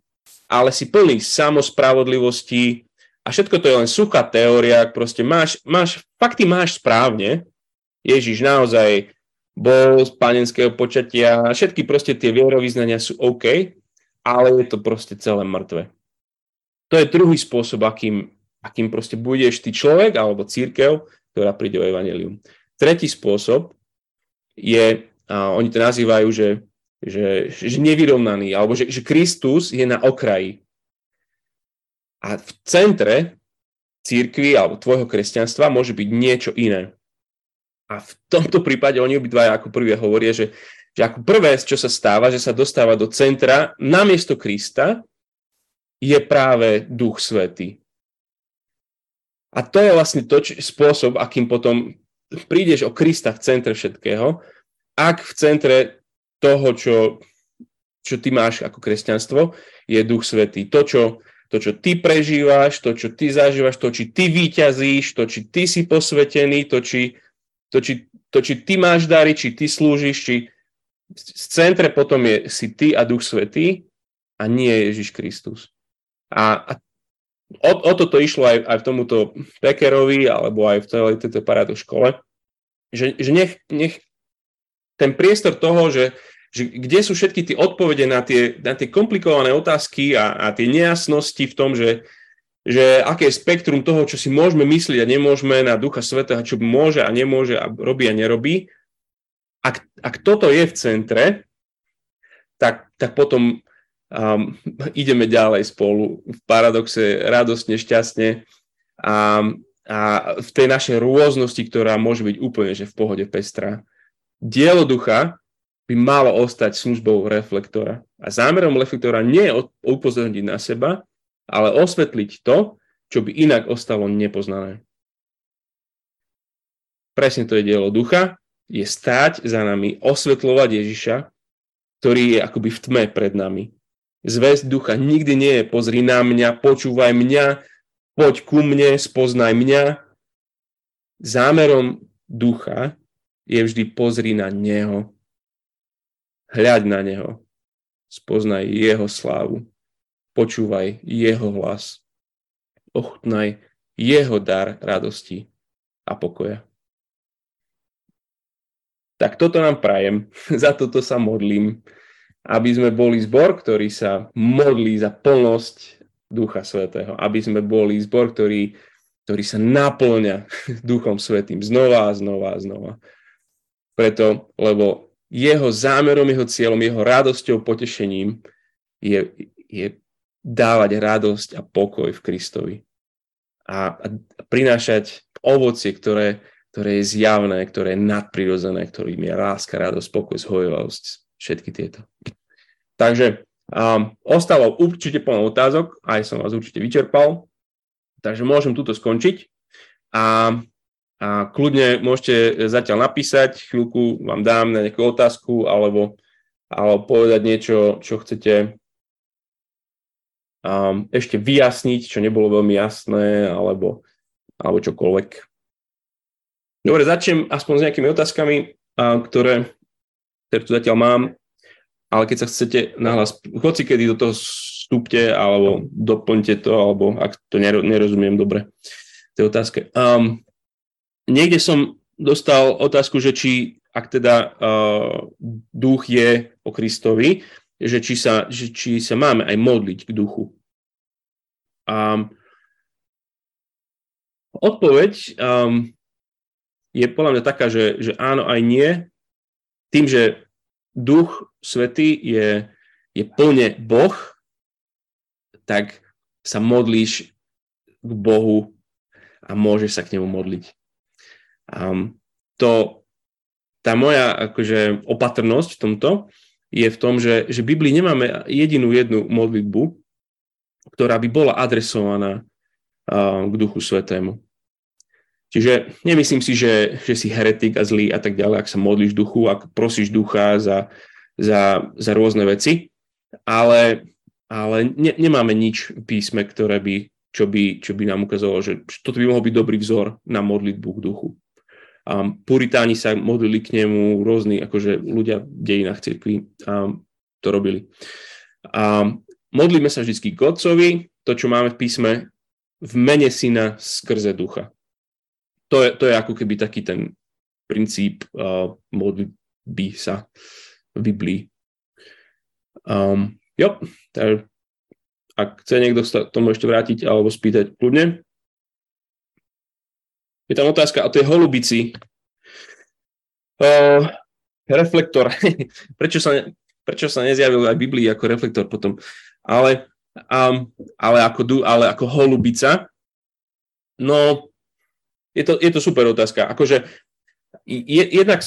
ale si plný samospravodlivosti a všetko to je len suchá teória, proste máš, máš, fakty máš správne, Ježiš naozaj bol z panenského počatia, všetky proste tie vierovýznania sú OK, ale je to proste celé mŕtve. To je druhý spôsob, akým, akým proste budeš ty človek alebo církev, ktorá príde o evanelium. Tretí spôsob je, a oni to nazývajú, že že, že nevyrovnaný, alebo že, že Kristus je na okraji. A v centre církvy alebo tvojho kresťanstva môže byť niečo iné. A v tomto prípade oni obidvaja ako prvé hovoria, že, že ako prvé, čo sa stáva, že sa dostáva do centra namiesto Krista, je práve Duch Svetý. A to je vlastne to či, spôsob, akým potom prídeš o Krista v centre všetkého, ak v centre toho, čo, čo ty máš ako kresťanstvo, je Duch Svetý. To čo, to, čo ty prežívaš, to, čo ty zažívaš, to, či ty vyťazíš, to, či ty si posvetený, to, či, to, či, to, či ty máš dary, či ty slúžiš, či v centre potom je si ty a Duch Svetý a nie Ježiš Kristus. A, a o, o toto išlo aj, aj v tomuto Pekerovi, alebo aj v tejto parádu škole, že, že nech, nech ten priestor toho, že, že kde sú všetky tie odpovede na tie, na tie komplikované otázky a, a tie nejasnosti v tom, že, že aké je spektrum toho, čo si môžeme myslieť a nemôžeme na Ducha Svetého, čo môže a nemôže a robí a nerobí. Ak, ak toto je v centre, tak, tak potom um, ideme ďalej spolu v paradoxe radostne, šťastne a, a v tej našej rôznosti, ktorá môže byť úplne že v pohode pestrá. Dielo ducha by malo ostať službou reflektora. A zámerom reflektora nie je upozorniť na seba, ale osvetliť to, čo by inak ostalo nepoznané. Presne to je dielo ducha, je stáť za nami, osvetľovať Ježiša, ktorý je akoby v tme pred nami. Zväzť ducha nikdy nie je pozri na mňa, počúvaj mňa, poď ku mne, spoznaj mňa. Zámerom ducha je vždy pozri na neho, hľaď na neho, spoznaj jeho slávu, počúvaj jeho hlas, ochutnaj jeho dar radosti a pokoja. Tak toto nám prajem, za toto sa modlím, aby sme boli zbor, ktorý sa modlí za plnosť Ducha Svetého, aby sme boli zbor, ktorý, ktorý sa naplňa Duchom Svetým znova a znova a znova. Preto, lebo jeho zámerom, jeho cieľom, jeho radosťou, potešením je, je dávať radosť a pokoj v Kristovi. A, a prinášať ovocie, ktoré, ktoré je zjavné, ktoré je nadprirodzené, ktorým je láska, radosť, pokoj, zhojovosť, všetky tieto. Takže um, ostalo určite plno otázok, aj som vás určite vyčerpal, takže môžem túto skončiť. A a kľudne môžete zatiaľ napísať, chvíľku vám dám na nejakú otázku alebo, alebo povedať niečo, čo chcete um, ešte vyjasniť, čo nebolo veľmi jasné, alebo, alebo čokoľvek. Dobre, začnem aspoň s nejakými otázkami, ktoré, ktoré tu zatiaľ mám, ale keď sa chcete nahlas, hoci kedy do toho vstúpte, alebo doplňte to, alebo ak to nerozumiem dobre, tej otázke. Um, niekde som dostal otázku, že či, ak teda uh, duch je o Kristovi, že či, sa, že či sa máme aj modliť k duchu. Um, odpoveď um, je podľa mňa taká, že, že áno aj nie. Tým, že duch svetý je, je plne Boh, tak sa modlíš k Bohu a môžeš sa k nemu modliť. Um, to, tá moja akože opatrnosť v tomto je v tom, že, že v Biblii nemáme jedinú jednu modlitbu, ktorá by bola adresovaná uh, k Duchu Svetému. Čiže nemyslím si, že, že si heretik a zlý a tak ďalej, ak sa modlíš duchu, ak prosíš ducha za, za, za rôzne veci, ale, ale ne, nemáme nič v písme, ktoré by, čo, by, čo by nám ukázalo, že toto by mohol byť dobrý vzor na modlitbu k duchu. Um, puritáni sa modlili k nemu, rôzni akože ľudia v dejinách cirkvi um, to robili. Um, modlíme sa vždy k Otcovi, to, čo máme v písme, v mene syna skrze ducha. To je, to je ako keby taký ten princíp uh, modlitby sa v Biblii. Um, jo, takže ak chce niekto sa tomu ešte vrátiť alebo spýtať kľudne. Je tam otázka o tej holubici. Uh, reflektor. prečo, sa, prečo sa nezjavil aj v Biblii ako reflektor potom? Ale, um, ale, ako, ale ako holubica? No, je to, je to super otázka. Akože, je, jednak,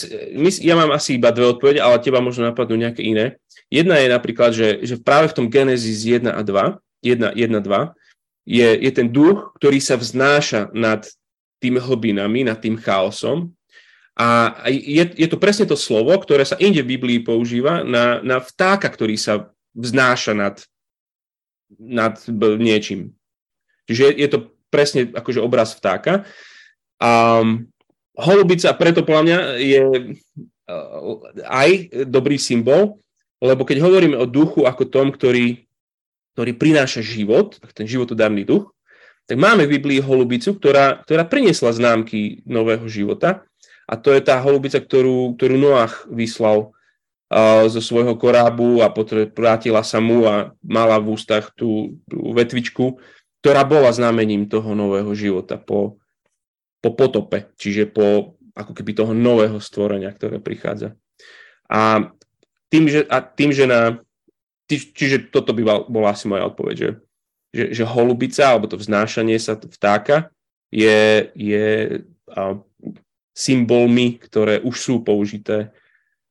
ja mám asi iba dve odpovede, ale teba možno napadnú nejaké iné. Jedna je napríklad, že, že práve v tom Genesis 1 a 2, 1, 1 2, je, je ten duch, ktorý sa vznáša nad tými hlbinami, nad tým chaosom. A je, je to presne to slovo, ktoré sa inde v Biblii používa na, na vtáka, ktorý sa vznáša nad, nad niečím. Čiže je, to presne akože obraz vtáka. A holubica preto podľa mňa je e, aj dobrý symbol, lebo keď hovoríme o duchu ako tom, ktorý, ktorý prináša život, ten životodarný duch, tak máme v Biblii holubicu, ktorá, ktorá priniesla známky nového života a to je tá holubica, ktorú, ktorú Noach vyslal uh, zo svojho korábu a vrátila sa mu a mala v ústach tú, tú vetvičku, ktorá bola znamením toho nového života po, po potope, čiže po ako keby toho nového stvorenia, ktoré prichádza. A tým, že, a tým, že na, čiže toto by bola asi moja odpoveď, že, že, že holubica alebo to vznášanie sa vtáka je, je a, symbolmi, ktoré už sú použité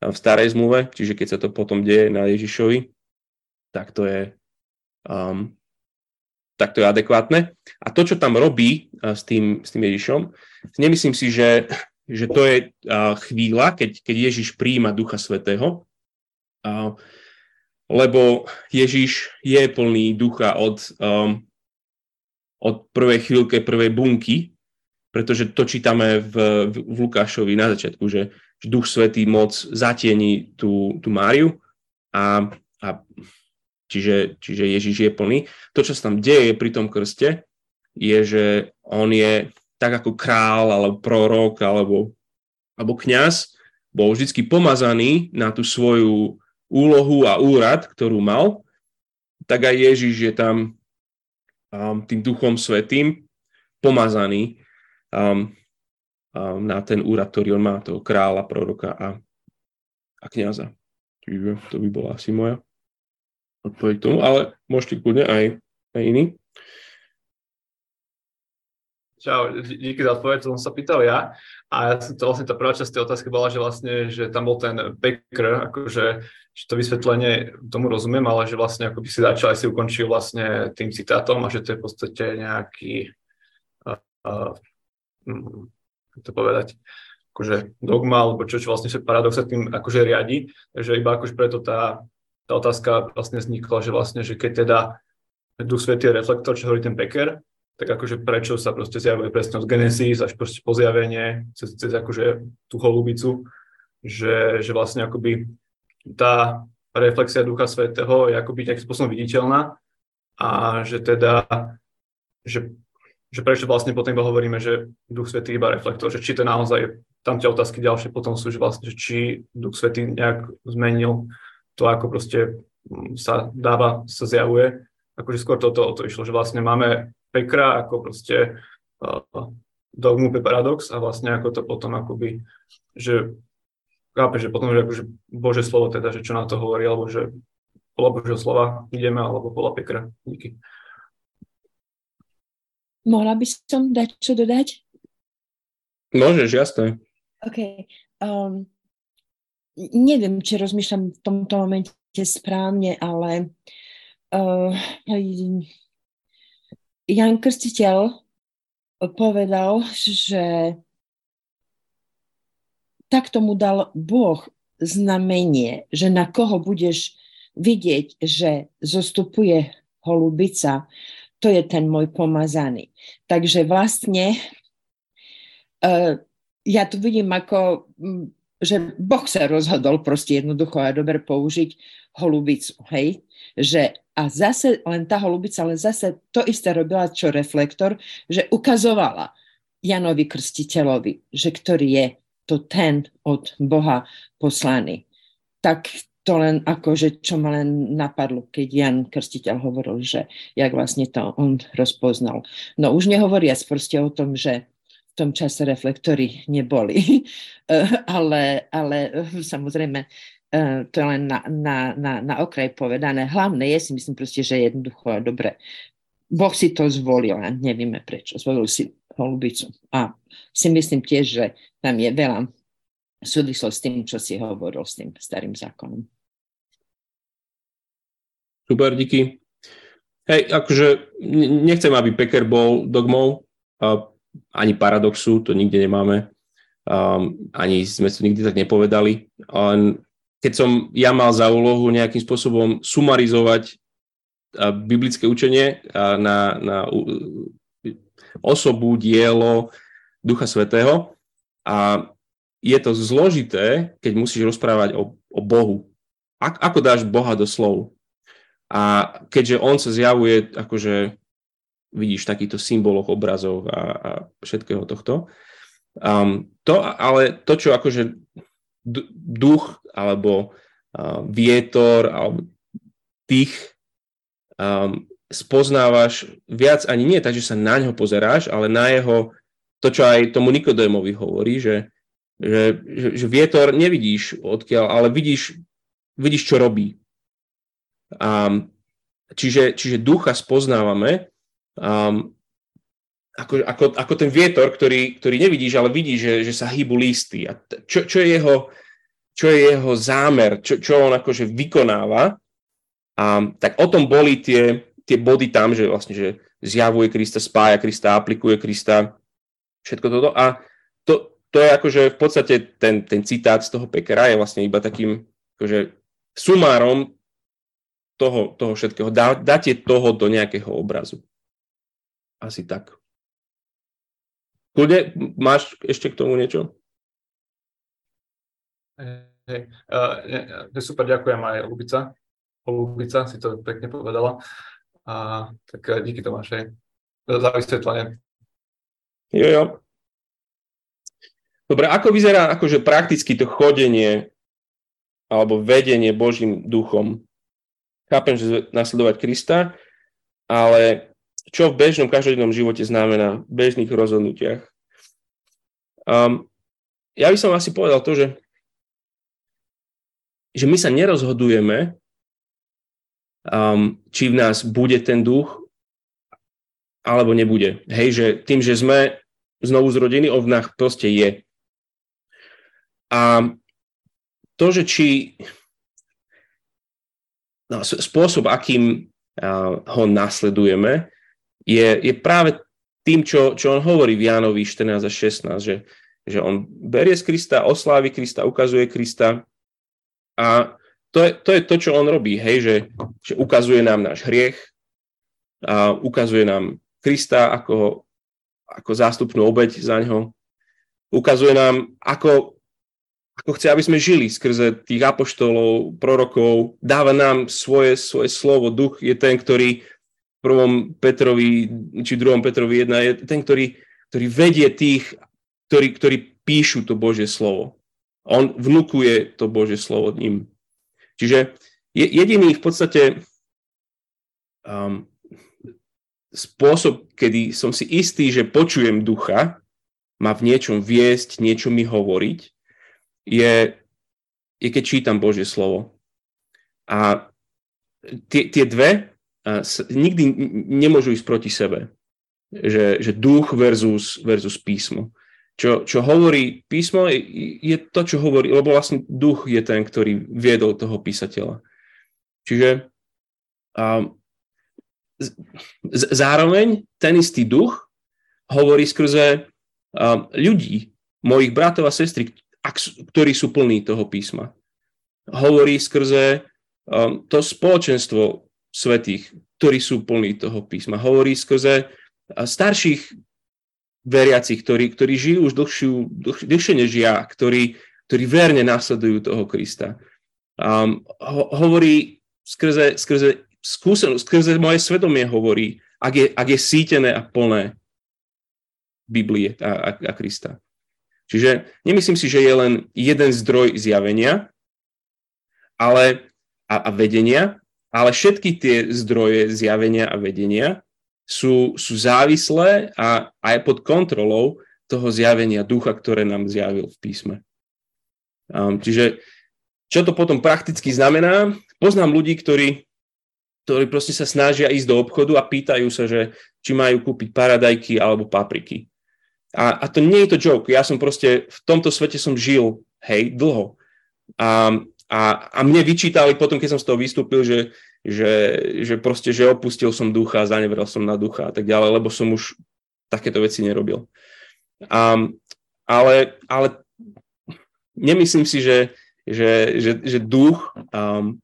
v starej zmluve, čiže keď sa to potom deje na Ježišovi, tak to je, um, tak to je adekvátne. A to, čo tam robí uh, s, tým, s tým Ježišom, nemyslím si, že, že to je uh, chvíľa, keď, keď Ježiš príjima Ducha Svetého, uh, lebo Ježiš je plný ducha od, um, od prvej chvíľke, prvej bunky, pretože to čítame v, v, v Lukášovi na začiatku, že, že Duch Svetý moc zatieni tú, tú Máriu a, a čiže, čiže Ježiš je plný. To, čo sa tam deje pri tom krste, je, že on je tak ako král, alebo prorok, alebo, alebo kňaz, bol vždy pomazaný na tú svoju úlohu a úrad, ktorú mal, tak aj Ježiš je tam um, tým Duchom Svetým pomazaný um, um, na ten úrad, ktorý on má, toho kráľa, proroka a, a kniaza. Čiže to by bola asi moja odpoveď tomu, ale môžete kľudne aj, aj iný. Čau, díky za odpoveď, to som sa pýtal ja. A ja som to vlastne tá prvá časť tej otázky bola, že vlastne, že tam bol ten Becker, akože že to vysvetlenie tomu rozumiem, ale že vlastne ako by si začal aj si ukončil vlastne tým citátom a že to je v podstate nejaký uh, uh, to povedať, akože dogma, alebo čo, čo vlastne paradox sa tým akože riadi. Takže iba akože preto tá, tá otázka vlastne vznikla, že vlastne, že keď teda Duch Svetý je reflektor, čo hovorí ten Becker, tak akože prečo sa proste zjavuje presne od Genesis až proste po zjavenie cez, cez akože tú holubicu, že, že vlastne akoby tá reflexia Ducha Svetého je akoby nejakým spôsobom viditeľná a že teda, že že prečo vlastne potom iba hovoríme, že Duch Svetý iba reflektor, že či to naozaj, tam tie otázky ďalšie potom sú, že vlastne, že či Duch Svetý nejak zmenil to, ako proste sa dáva, sa zjavuje. Akože skôr toto o to išlo, že vlastne máme Pekra ako proste uh, dogmu paradox a vlastne ako to potom akoby, že chápe, že potom, že akože Bože slovo teda, že čo na to hovorí, alebo že podľa Božieho slova ideme, alebo podľa Pekra. Díky. Mohla by som dať čo dodať? Môžeš, jasné. OK. Um, neviem, či rozmýšľam v tomto momente správne, ale uh, Jan Krstiteľ povedal, že tak tomu dal Boh znamenie, že na koho budeš vidieť, že zostupuje holubica, to je ten môj pomazaný. Takže vlastne uh, ja tu vidím ako, že Boh sa rozhodol proste jednoducho a dobre použiť holubicu, hej? Že a zase len tá holubica, ale zase to isté robila, čo reflektor, že ukazovala Janovi Krstiteľovi, že ktorý je to ten od Boha poslaný. Tak to len ako, že čo ma len napadlo, keď Jan Krstiteľ hovoril, že jak vlastne to on rozpoznal. No už nehovoria proste o tom, že v tom čase reflektory neboli, ale, ale samozrejme eh, to je len na, na, na, na okraj povedané. Hlavné je si myslím proste, že jednoducho dobre. Boh si to zvolil a nevieme prečo. Zvolil si holubicu. A si myslím tiež, že tam je veľa súvislo s tým, čo si hovoril s tým starým zákonom. Super, díky. Hej, akože nechcem, aby Peker bol dogmou, ani paradoxu, to nikde nemáme, ani sme to nikdy tak nepovedali. Keď som ja mal za úlohu nejakým spôsobom sumarizovať biblické učenie na, na osobu, dielo Ducha Svetého a je to zložité, keď musíš rozprávať o, o Bohu. Ak, ako dáš Boha do slov? A keďže on sa zjavuje, akože vidíš takýto symboloch, obrazov a, a všetkého tohto. Um, to, ale to, čo akože duch alebo uh, vietor alebo tých um, spoznávaš viac ani nie tak, že sa na ňo pozeráš, ale na jeho, to, čo aj tomu Nikodémovi hovorí, že, že, že, že vietor nevidíš odkiaľ, ale vidíš, vidíš čo robí. Um, čiže, čiže ducha spoznávame um, ako, ako, ako ten vietor, ktorý, ktorý nevidíš, ale vidíš, že, že sa hýbu lísty. A čo, čo, je jeho, čo je jeho zámer, čo, čo on akože vykonáva. A, tak o tom boli tie, tie body tam, že vlastne, že zjavuje Krista, spája Krista, aplikuje Krista, všetko toto. A to, to je akože v podstate ten, ten citát z toho Pekera je vlastne iba takým akože sumárom toho, toho všetkého. Dá, dáte toho do nejakého obrazu. Asi tak. Kľudne, máš ešte k tomu niečo? Hej, uh, super, ďakujem aj Lubica. Lubica si to pekne povedala. A, tak díky Tomáš, hej, za vysvetlenie. Jo, jo. Dobre, ako vyzerá akože prakticky to chodenie alebo vedenie Božím duchom? Chápem, že nasledovať Krista, ale čo v bežnom každodennom živote znamená, v bežných rozhodnutiach. Um, ja by som asi povedal to, že, že my sa nerozhodujeme, um, či v nás bude ten duch, alebo nebude. Hej, že tým, že sme znovu zrodení, on v nás proste je. A to, že či no, spôsob, akým uh, ho nasledujeme, je, je práve tým, čo, čo on hovorí v Jánovi 14 a 16, že, že on berie z Krista, oslávi Krista, ukazuje Krista a to je, to je to, čo on robí, hej, že, že ukazuje nám náš hriech a ukazuje nám Krista ako, ako zástupnú obeď za ňo. Ukazuje nám, ako, ako chce, aby sme žili skrze tých apoštolov, prorokov. Dáva nám svoje, svoje slovo. Duch je ten, ktorý prvom Petrovi, či druhom Petrovi 1 je ten, ktorý, ktorý vedie tých, ktorí, ktorí píšu to Božie slovo. On vnúkuje to Božie slovo ním. Čiže je jediný v podstate um, spôsob, kedy som si istý, že počujem ducha, má v niečom viesť, niečo mi hovoriť, je, je keď čítam Božie slovo. A tie, tie dve nikdy nemôžu ísť proti sebe. Že, že duch versus, versus písmo. Čo, čo hovorí písmo, je, to, čo hovorí, lebo vlastne duch je ten, ktorý viedol toho písateľa. Čiže um, z, zároveň ten istý duch hovorí skrze um, ľudí, mojich bratov a sestry, ak, ktorí sú plní toho písma. Hovorí skrze um, to spoločenstvo svetých, ktorí sú plní toho písma. Hovorí skrze starších veriacich, ktorí, ktorí žijú už dlhšiu, dlh, dlhšie než ja, ktorí, ktorí verne následujú toho Krista. Um, ho, hovorí skrze, skrze skúsenosť, skrze moje svedomie hovorí, ak je, ak je sítené a plné Biblie a, a, a Krista. Čiže nemyslím si, že je len jeden zdroj zjavenia ale, a, a vedenia, ale všetky tie zdroje zjavenia a vedenia sú, sú závislé a aj pod kontrolou toho zjavenia ducha, ktoré nám zjavil v písme. Um, čiže čo to potom prakticky znamená? Poznám ľudí, ktorí, ktorí proste sa snažia ísť do obchodu a pýtajú sa, že či majú kúpiť paradajky alebo papriky. A, a to nie je to joke. Ja som proste v tomto svete som žil, hej, dlho. A, a, a mne vyčítali potom, keď som z toho vystúpil, že, že, že proste, že opustil som ducha, zanevrel som na ducha a tak ďalej, lebo som už takéto veci nerobil. Um, ale, ale nemyslím si, že, že, že, že duch um,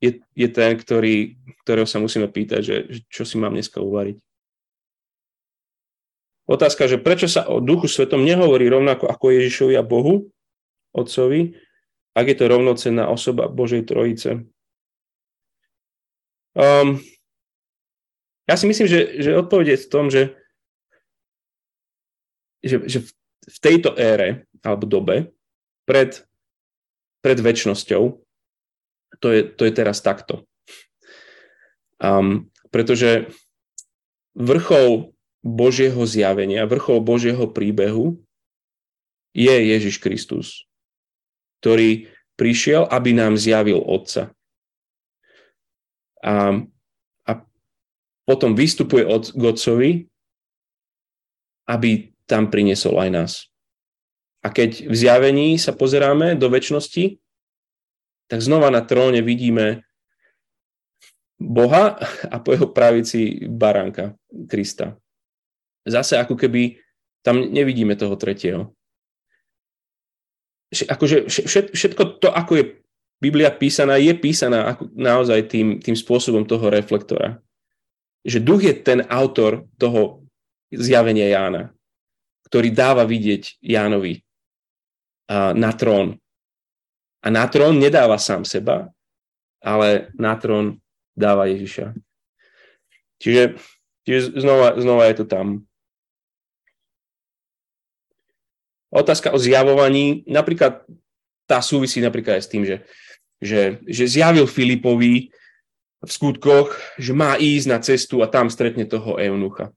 je, je ten, ktorý, ktorého sa musíme pýtať, že, že čo si mám dneska uvariť. Otázka, že prečo sa o duchu svetom nehovorí rovnako ako Ježišovi a Bohu, Otcovi, ak je to rovnocenná osoba Božej Trojice. Um, ja si myslím, že, že odpoveď je v tom, že, že, že v tejto ére alebo dobe pred, pred väčšnosťou to je, to je teraz takto. Um, pretože vrchol Božieho zjavenia, vrchol Božieho príbehu je Ježiš Kristus, ktorý prišiel, aby nám zjavil Otca. A, a potom vystupuje od k Otcovi, aby tam priniesol aj nás. A keď v zjavení sa pozeráme do väčšnosti, tak znova na tróne vidíme Boha a po jeho pravici baránka Krista. Zase ako keby tam nevidíme toho tretieho. Akože všetko to, ako je Biblia písaná, je písaná naozaj tým, tým spôsobom toho reflektora. Že duch je ten autor toho zjavenia Jána, ktorý dáva vidieť Jánovi na trón. A na trón nedáva sám seba, ale na trón dáva Ježiša. Čiže, čiže znova, znova je to tam. Otázka o zjavovaní, napríklad tá súvisí napríklad aj s tým, že, že, že zjavil Filipovi v skutkoch, že má ísť na cestu a tam stretne toho eunucha.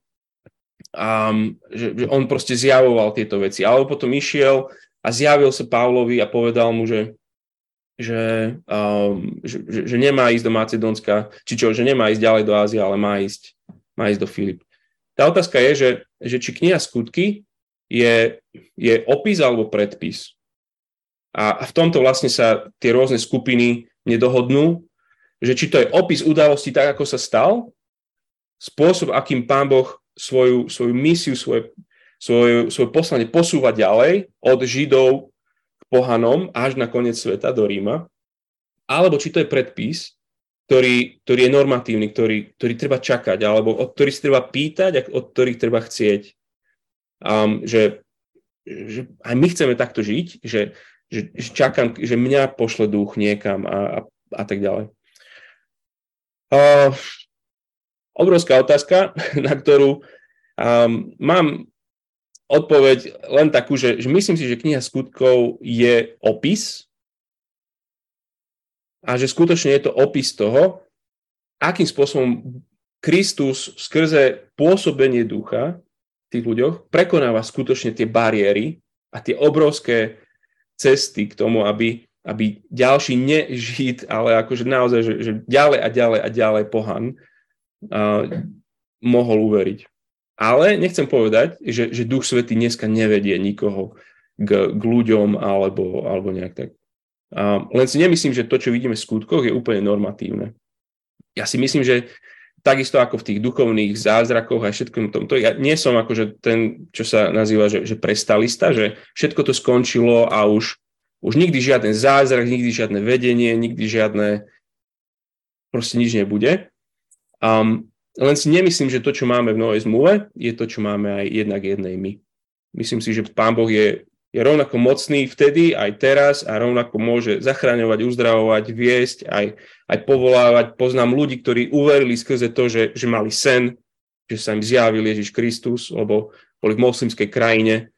A že, že on proste zjavoval tieto veci. Alebo potom išiel a zjavil sa Pavlovi a povedal mu, že, že, um, že, že, že nemá ísť do Macedónska, či čo, že nemá ísť ďalej do Ázie, ale má ísť, má ísť do Filip. Tá otázka je, že, že či kniha skutky je, je opis alebo predpis. A, v tomto vlastne sa tie rôzne skupiny nedohodnú, že či to je opis udalosti tak, ako sa stal, spôsob, akým pán Boh svoju, svoju misiu, svoje, svoje, svoje poslanie posúva ďalej od Židov pohanom až na koniec sveta do Ríma, alebo či to je predpis, ktorý, ktorý je normatívny, ktorý, ktorý treba čakať, alebo od ktorých treba pýtať a od ktorých treba chcieť. Um, že, že aj my chceme takto žiť, že, že, že čakám, že mňa pošle duch niekam a, a, a tak ďalej. Uh, obrovská otázka, na ktorú um, mám odpoveď len takú, že, že myslím si, že kniha skutkov je opis a že skutočne je to opis toho, akým spôsobom Kristus skrze pôsobenie ducha v tých ľuďoch prekonáva skutočne tie bariéry a tie obrovské cesty k tomu, aby, aby ďalší nežid, ale akože naozaj, že, že ďalej a ďalej a ďalej pohan uh, mohol uveriť. Ale nechcem povedať, že, že Duch Svetý dneska nevedie nikoho k, k ľuďom alebo, alebo nejak tak. A len si nemyslím, že to, čo vidíme v skutkoch, je úplne normatívne. Ja si myslím, že takisto ako v tých duchovných zázrakoch a všetkom tomto, ja nie som akože ten, čo sa nazýva, že, že prestalista, že všetko to skončilo a už, už nikdy žiaden zázrak, nikdy žiadne vedenie, nikdy žiadne proste nič nebude. Um, len si nemyslím, že to, čo máme v Novej zmluve, je to, čo máme aj jednak jednej my. Myslím si, že Pán Boh je, je rovnako mocný vtedy, aj teraz a rovnako môže zachraňovať, uzdravovať, viesť, aj, aj povolávať. Poznám ľudí, ktorí uverili skrze to, že, že mali sen, že sa im zjavil Ježiš Kristus, lebo boli v moslimskej krajine.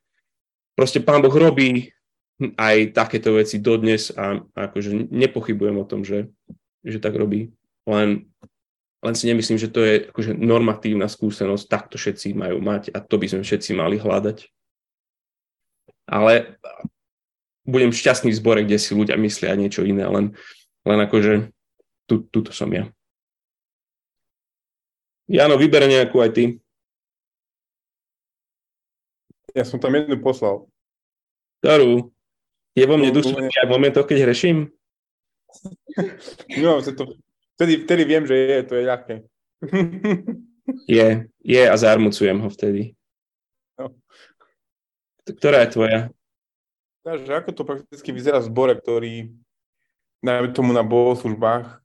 Proste Pán Boh robí aj takéto veci dodnes a akože nepochybujem o tom, že, že tak robí. Len len si nemyslím, že to je akože normatívna skúsenosť, takto všetci majú mať a to by sme všetci mali hľadať. Ale budem šťastný v zbore, kde si ľudia myslia niečo iné, len, len akože tu, tuto som ja. Jano, vyber nejakú aj ty. Ja som tam jednu poslal. Ktorú? Je vo mne duša aj v momentoch, keď hreším? No, to, Vtedy, vtedy viem, že je, to je ľahké. je, je a zarmucujem ho vtedy. No. Ktorá je tvoja? Takže ako to prakticky vyzerá v zbore, ktorý najmä tomu na bohoslužbách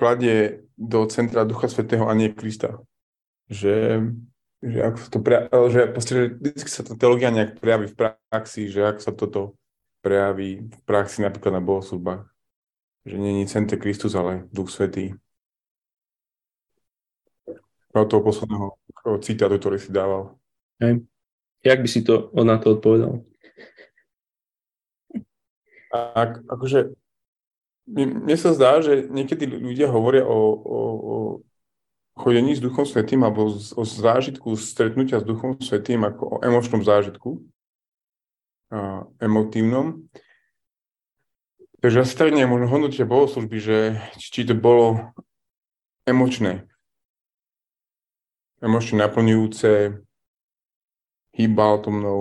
kladie do centra Ducha Svetého a nie Krista. Že, že, ako to pre, že, proste, že vždy sa tá teológia nejak prejaví v praxi, že ako sa toto prejaví v praxi napríklad na bohoslužbách že není Cente Kristus, ale Duch Svetý. Od toho posledného citátu, ktorý si dával. Hej. Jak by si to na to odpovedal? A, akože mne sa zdá, že niekedy ľudia hovoria o, o, o chodení s Duchom Svetým alebo o zážitku stretnutia s Duchom Svetým ako o emočnom zážitku, a emotívnom. Takže asi tak nejak možno hodnotia bohoslužby, že či to bolo emočné, emočne naplňujúce, hýbal to mnou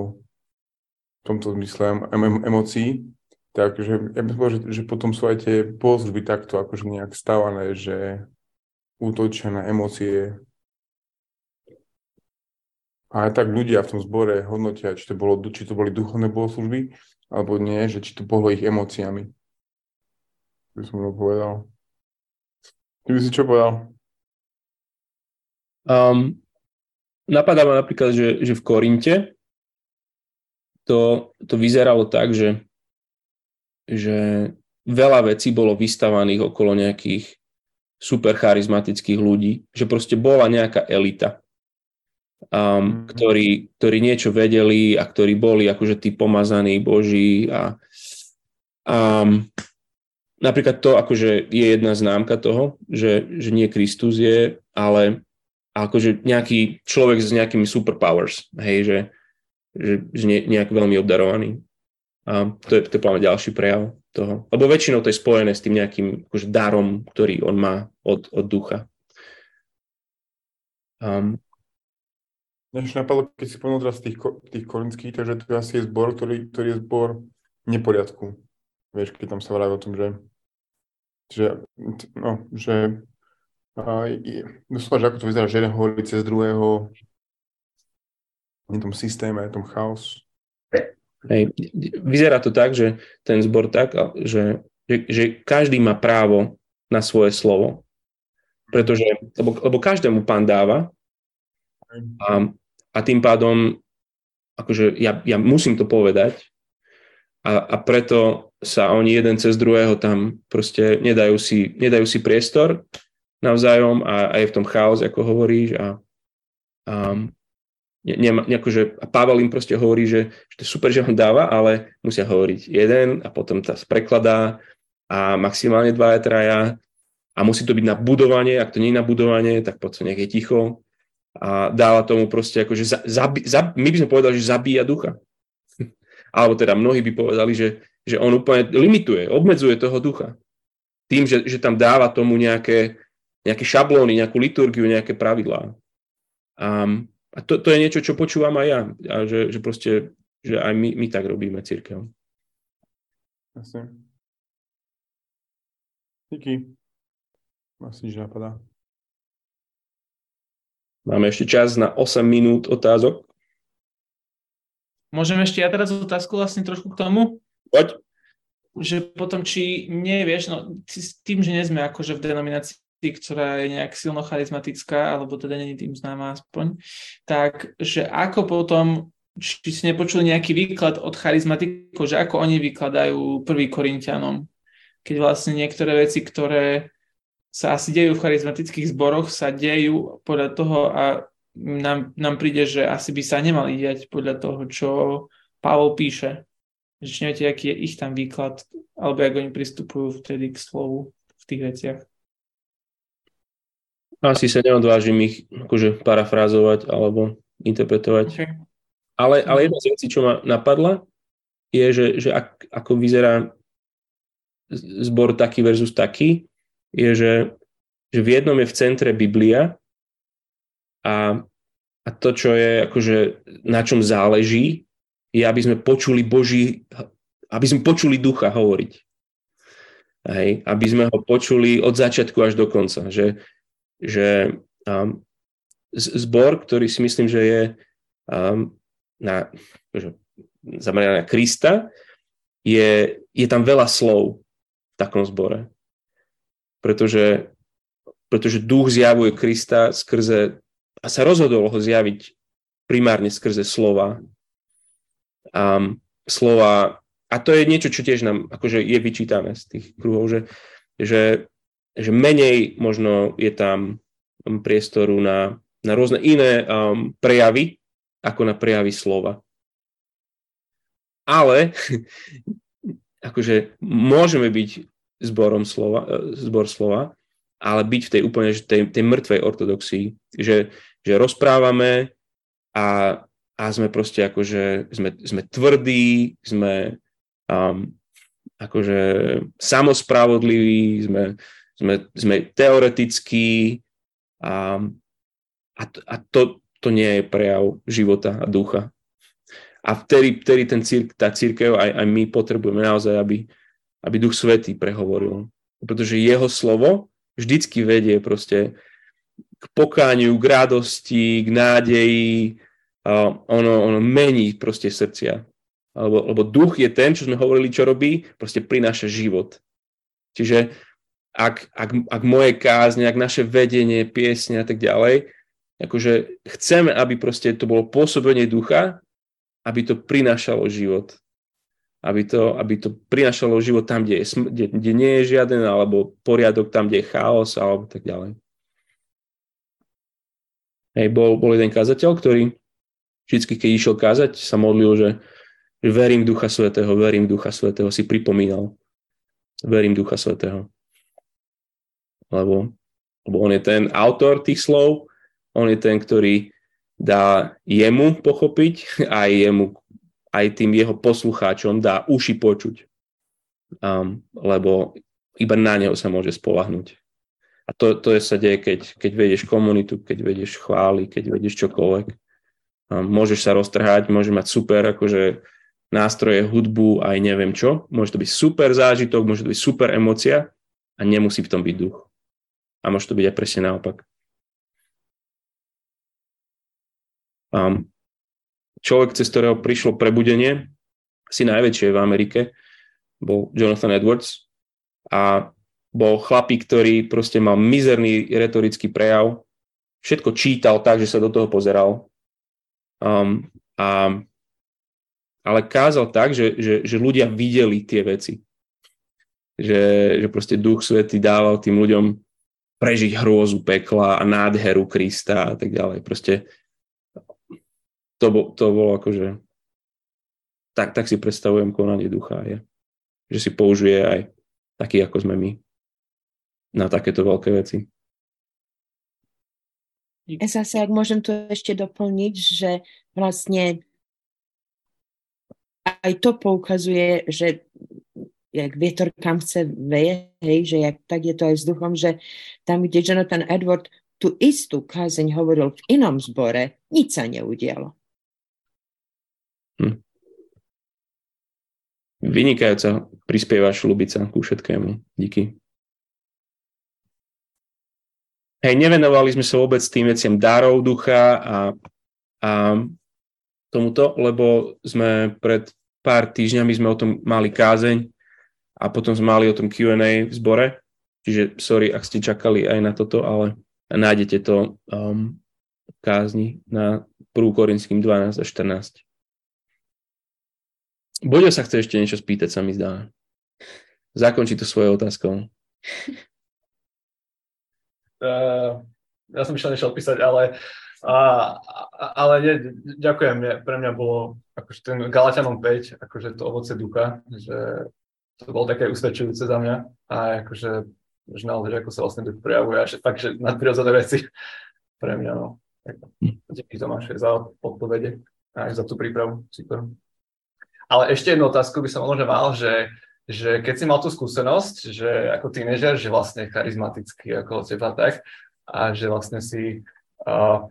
v tomto zmysle em- emócií, Takže ja by povedal, že, že potom sú aj tie bohoslužby takto akože nejak stávané, že útočia na emócie. A aj tak ľudia v tom zbore hodnotia, či to, bolo, či to boli duchovné bohoslužby, alebo nie, že či to bolo ich emóciami. By som to povedal. Ty by si čo povedal? Um, napadá ma napríklad, že, že v Korinte to, to vyzeralo tak, že že veľa vecí bolo vystavaných okolo nejakých super charizmatických ľudí, že proste bola nejaká elita, um, mm. ktorí, ktorí niečo vedeli a ktorí boli akože tí pomazaní Boží a um, napríklad to akože je jedna známka toho, že, že nie Kristus je, ale akože nejaký človek s nejakými superpowers, hej, že, že, že nejak veľmi obdarovaný. A to je, to je plne ďalší prejav toho. Lebo väčšinou to je spojené s tým nejakým akože, darom, ktorý on má od, od ducha. Um, Než napadlo, keď si povedal teraz tých, tých korinských, takže to asi je zbor, ktorý, ktorý je zbor neporiadku. Vieš, keď tam sa vraví o tom, že, že, no, že doslova, že ako to vyzerá, že jeden hovorí cez druhého, v tom systéme, v tom chaos. Hej. Vyzerá to tak, že ten zbor tak, že, že, že každý má právo na svoje slovo. Pretože, lebo, lebo každému pán dáva a, a tým pádom akože ja, ja musím to povedať a, a preto sa oni jeden cez druhého tam proste nedajú si, nedajú si priestor navzájom a, a je v tom chaos, ako hovoríš a, a ne, ne, akože, a Pavel im proste hovorí, že, že to je super, že on dáva, ale musia hovoriť jeden a potom to prekladá a maximálne dvaja, traja a musí to byť na budovanie, ak to nie je na budovanie, tak poď nech je ticho a dáva tomu proste akože za, zabi, za, my by sme povedali, že zabíja ducha. Alebo teda mnohí by povedali, že, že on úplne limituje, obmedzuje toho ducha. Tým, že, že tam dáva tomu nejaké, nejaké šablóny, nejakú liturgiu, nejaké pravidlá. Um, a to, to je niečo, čo počúvam aj ja. A že, že proste, že aj my, my tak robíme církev. Jasne. Díky. Asi nič napadá. Máme ešte čas na 8 minút otázok. Môžem ešte ja teraz otázku vlastne trošku k tomu? Poď. Že potom, či nevieš, no tým, že nie sme akože v denominácii ktorá je nejak silno charizmatická, alebo teda není tým známa aspoň, tak že ako potom, či si nepočuli nejaký výklad od charizmatikov, že ako oni vykladajú prvý Korintianom, keď vlastne niektoré veci, ktoré sa asi dejú v charizmatických zboroch, sa dejú podľa toho a nám, nám príde, že asi by sa nemali diať podľa toho, čo Pavol píše. Že či neviete, aký je ich tam výklad, alebo ako oni pristupujú vtedy k slovu v tých veciach. Asi sa neodvážim ich akože parafrázovať alebo interpretovať. Okay. Ale, ale jedna z vecí, čo ma napadla, je, že, že ak, ako vyzerá zbor taký versus taký, je, že, že v jednom je v centre Biblia a, a to, čo je akože na čom záleží, je, aby sme počuli Boží, aby sme počuli ducha hovoriť. Hej, aby sme ho počuli od začiatku až do konca. Že, že um, zbor, ktorý si myslím, že je um, na, že, zameraný na Krista, je, je tam veľa slov v takom zbore. Pretože, pretože duch zjavuje Krista skrze, a sa rozhodol ho zjaviť primárne skrze slova. Um, slova, a to je niečo, čo tiež nám akože je vyčítané z tých kruhov, že, že že menej možno je tam priestoru na, na rôzne iné um, prejavy, ako na prejavy slova. Ale akože môžeme byť zborom slova, e, zbor slova, ale byť v tej úplne tej, tej mŕtvej ortodoxii, že, že rozprávame a, a sme proste akože, sme, sme tvrdí, sme um, akože samospravodliví, sme, sme, sme teoretickí a, a, a to, to nie je prejav života a ducha. A vtedy, vtedy ten cír, tá církev, aj, aj my potrebujeme naozaj, aby, aby Duch Svetý prehovoril. Pretože jeho slovo vždycky vedie proste k pokániu, k radosti, k nádeji. Ono, ono mení proste srdcia. Lebo, lebo duch je ten, čo sme hovorili, čo robí, proste prináša život. Čiže ak, ak, ak moje kázne, ak naše vedenie, piesne a tak ďalej, akože chceme, aby proste to bolo pôsobenie ducha, aby to prinášalo život aby to, aby to prinašalo život tam, kde, je, kde, kde nie je žiaden, alebo poriadok tam, kde je chaos, alebo tak ďalej. Hej, bol, bol jeden kazateľ, ktorý vždy, keď išiel kázať, sa modlil, že verím Ducha Svetého, verím Ducha Svetého, si pripomínal. Verím Ducha Svetého. Lebo, lebo on je ten autor tých slov, on je ten, ktorý dá jemu pochopiť a jemu aj tým jeho poslucháčom dá uši počuť. Um, lebo iba na neho sa môže spolahnuť. A to, to je, sa deje, keď, keď vedieš komunitu, keď vedieš chvály, keď vedieš čokoľvek. Um, môžeš sa roztrhať, môže mať super akože nástroje, hudbu, aj neviem čo. Môže to byť super zážitok, môže to byť super emocia a nemusí v tom byť duch. A môže to byť aj presne naopak. Um, človek, cez ktorého prišlo prebudenie, asi najväčšie v Amerike, bol Jonathan Edwards a bol chlapík, ktorý proste mal mizerný retorický prejav, všetko čítal tak, že sa do toho pozeral. Um, a, ale kázal tak, že, že, že ľudia videli tie veci. Že, že proste Duch Svety dával tým ľuďom prežiť hrôzu pekla a nádheru Krista a tak ďalej. Proste to, bo, to bolo akože tak, tak si predstavujem konanie ducha je. Že si použije aj taký, ako sme my na takéto veľké veci. Zase, ak môžem tu ešte doplniť, že vlastne aj to poukazuje, že jak vietor kam chce veje, hej, že jak, tak je to aj s duchom, že tam, kde Jonathan Edward tú istú kázeň hovoril v inom zbore, nič sa neudialo. Hm. Vynikajúca prispievaš, Lubica, ku všetkému. Díky. Hej, nevenovali sme sa vôbec tým veciam darov ducha a, a tomuto, lebo sme pred pár týždňami sme o tom mali kázeň a potom sme mali o tom Q&A v zbore. Čiže sorry, ak ste čakali aj na toto, ale nájdete to um, v kázni na 1. Korinským 12 a 14. Boďo sa chce ešte niečo spýtať, sa mi zdá. Zakončí to svojou otázkou. Uh, ja som išiel niečo odpísať, ale, uh, ale nie, ďakujem. Pre mňa bolo akože ten Galatianom 5, akože to ovoce ducha, že to bolo také usvedčujúce za mňa a akože že naozaj, ako sa vlastne duch prejavuje a že fakt, že nadprirodzené veci pre mňa, no. Díky Tomáš za odpovede a aj za tú prípravu. Super. Ale ešte jednu otázku by som možno mal, že, že keď si mal tú skúsenosť, že ako tínežer, že vlastne charizmatický ako teba tak, a že vlastne si uh,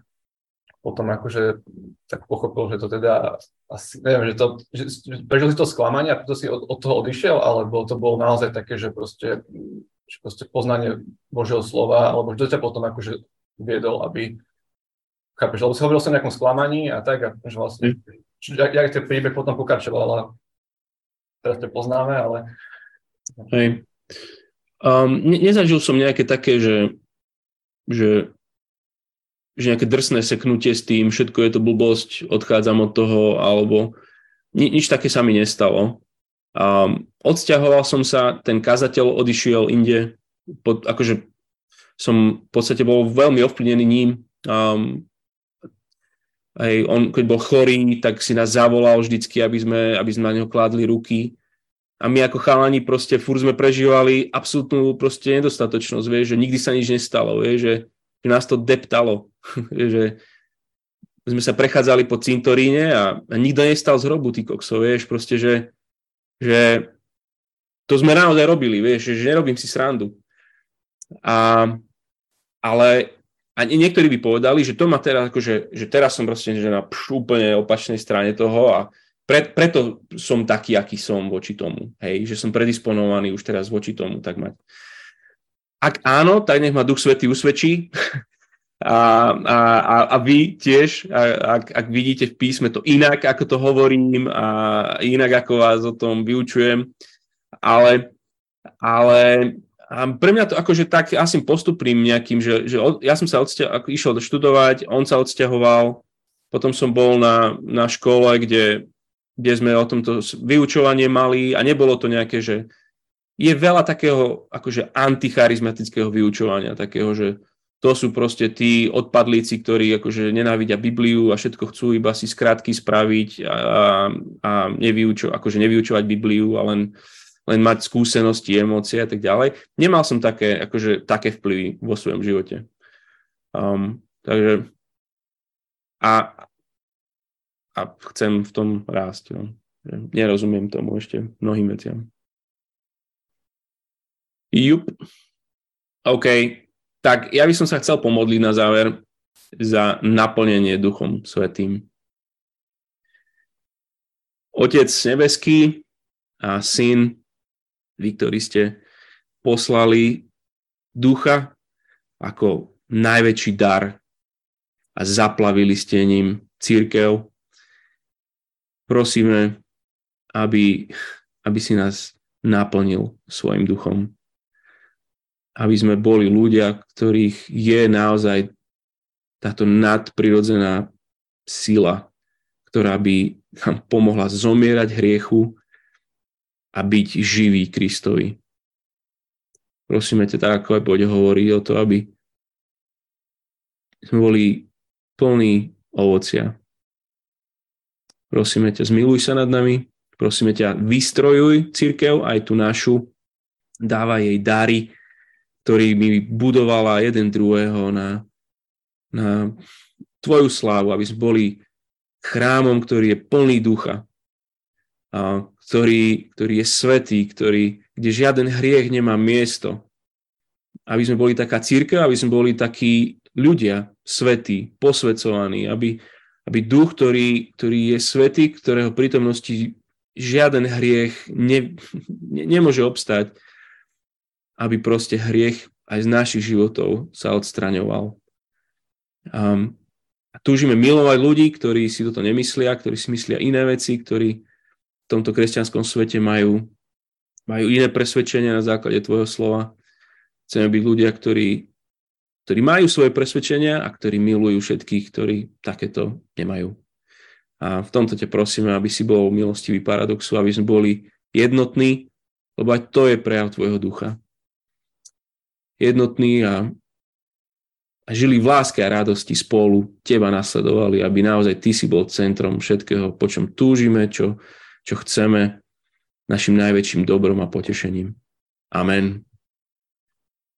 potom akože tak pochopil, že to teda asi, neviem, že to, že, že prežil si to sklamanie a preto si od, od toho odišiel, alebo to bolo naozaj také, že proste, že proste poznanie Božieho slova, alebo že to ťa potom akože viedol, aby chápeš, lebo si hovoril o nejakom sklamaní a tak, a že vlastne mm jak, jak ten príbeh potom pokračoval a teraz to poznáme, ale... Hej. Um, ne, nezažil som nejaké také, že, že, že nejaké drsné seknutie s tým, všetko je to blbosť, odchádzam od toho, alebo ni, nič také sa mi nestalo. Um, odsťahoval som sa, ten kazateľ odišiel inde, pod, akože som v podstate bol veľmi ovplyvnený ním, um, Hej, on keď bol chorý, tak si nás zavolal vždycky, aby sme, aby sme na neho kládli ruky. a my ako chalani proste furt sme prežívali absolútnu proste nedostatočnosť, vieš, že nikdy sa nič nestalo, vieš, že, že nás to deptalo, že sme sa prechádzali po cintoríne a, a nikto nestal z hrobu, ty kokso, vieš, proste, že, že to sme naozaj robili, vieš, že, nerobím si srandu. A, ale a niektorí by povedali, že to ma teraz, akože, že teraz som proste že na pš, úplne opačnej strane toho a pre, preto som taký, aký som voči tomu. Hej, že som predisponovaný už teraz voči tomu tak mať. Ak áno, tak nech ma Duch Svetý usvedčí. A, a, a, vy tiež, ak, ak vidíte v písme to inak, ako to hovorím a inak, ako vás o tom vyučujem, ale, ale a pre mňa to akože tak asi postupným nejakým, že, že od, ja som sa odsťa, išiel študovať, on sa odsťahoval, potom som bol na, na škole, kde kde sme o tomto vyučovanie mali a nebolo to nejaké, že je veľa takého akože anticharizmatického vyučovania, takého, že to sú proste tí odpadlíci, ktorí akože nenávidia Bibliu a všetko chcú iba si skrátky spraviť a, a nevyučo, akože nevyučovať Bibliu a len, len mať skúsenosti, emócie a tak ďalej. Nemal som také, akože, také vplyvy vo svojom živote. Um, takže a, a chcem v tom rásť. No. Nerozumiem tomu ešte mnohým veciam. Jup. OK. Tak ja by som sa chcel pomodliť na záver za naplnenie Duchom Svetým. Otec nebeský a syn, vy, ktorí ste poslali ducha ako najväčší dar a zaplavili ste ním církev, prosíme, aby, aby si nás naplnil svojim duchom. Aby sme boli ľudia, ktorých je naozaj táto nadprirodzená sila, ktorá by nám pomohla zomierať hriechu a byť živý Kristovi. Prosíme ťa tak, ako aj poď hovoriť o to, aby sme boli plní ovocia, Prosíme ťa, zmiluj sa nad nami, prosíme ťa, vystrojuj církev, aj tú našu, dáva jej dary, ktorými budovala jeden druhého na, na tvoju slávu, aby sme boli chrámom, ktorý je plný ducha, a ktorý, ktorý je svetý, ktorý, kde žiaden hriech nemá miesto. Aby sme boli taká církev, aby sme boli takí ľudia, svetí, posvedcovaní, aby, aby duch, ktorý, ktorý je svetý, ktorého prítomnosti žiaden hriech ne, ne, nemôže obstať, aby proste hriech aj z našich životov sa odstraňoval. Um, túžime milovať ľudí, ktorí si toto nemyslia, ktorí si myslia iné veci, ktorí v tomto kresťanskom svete majú, majú iné presvedčenia na základe tvojho slova. Chceme byť ľudia, ktorí ktorí majú svoje presvedčenia a ktorí milujú všetkých, ktorí takéto nemajú. A v tomto ťa prosíme, aby si bol milostivý paradoxu, aby sme boli jednotní, lebo aj to je prejav tvojho ducha. Jednotní a, a žili v láske a radosti spolu, teba nasledovali, aby naozaj ty si bol centrom všetkého, po čom túžime, čo, čo chceme, našim najväčším dobrom a potešením. Amen.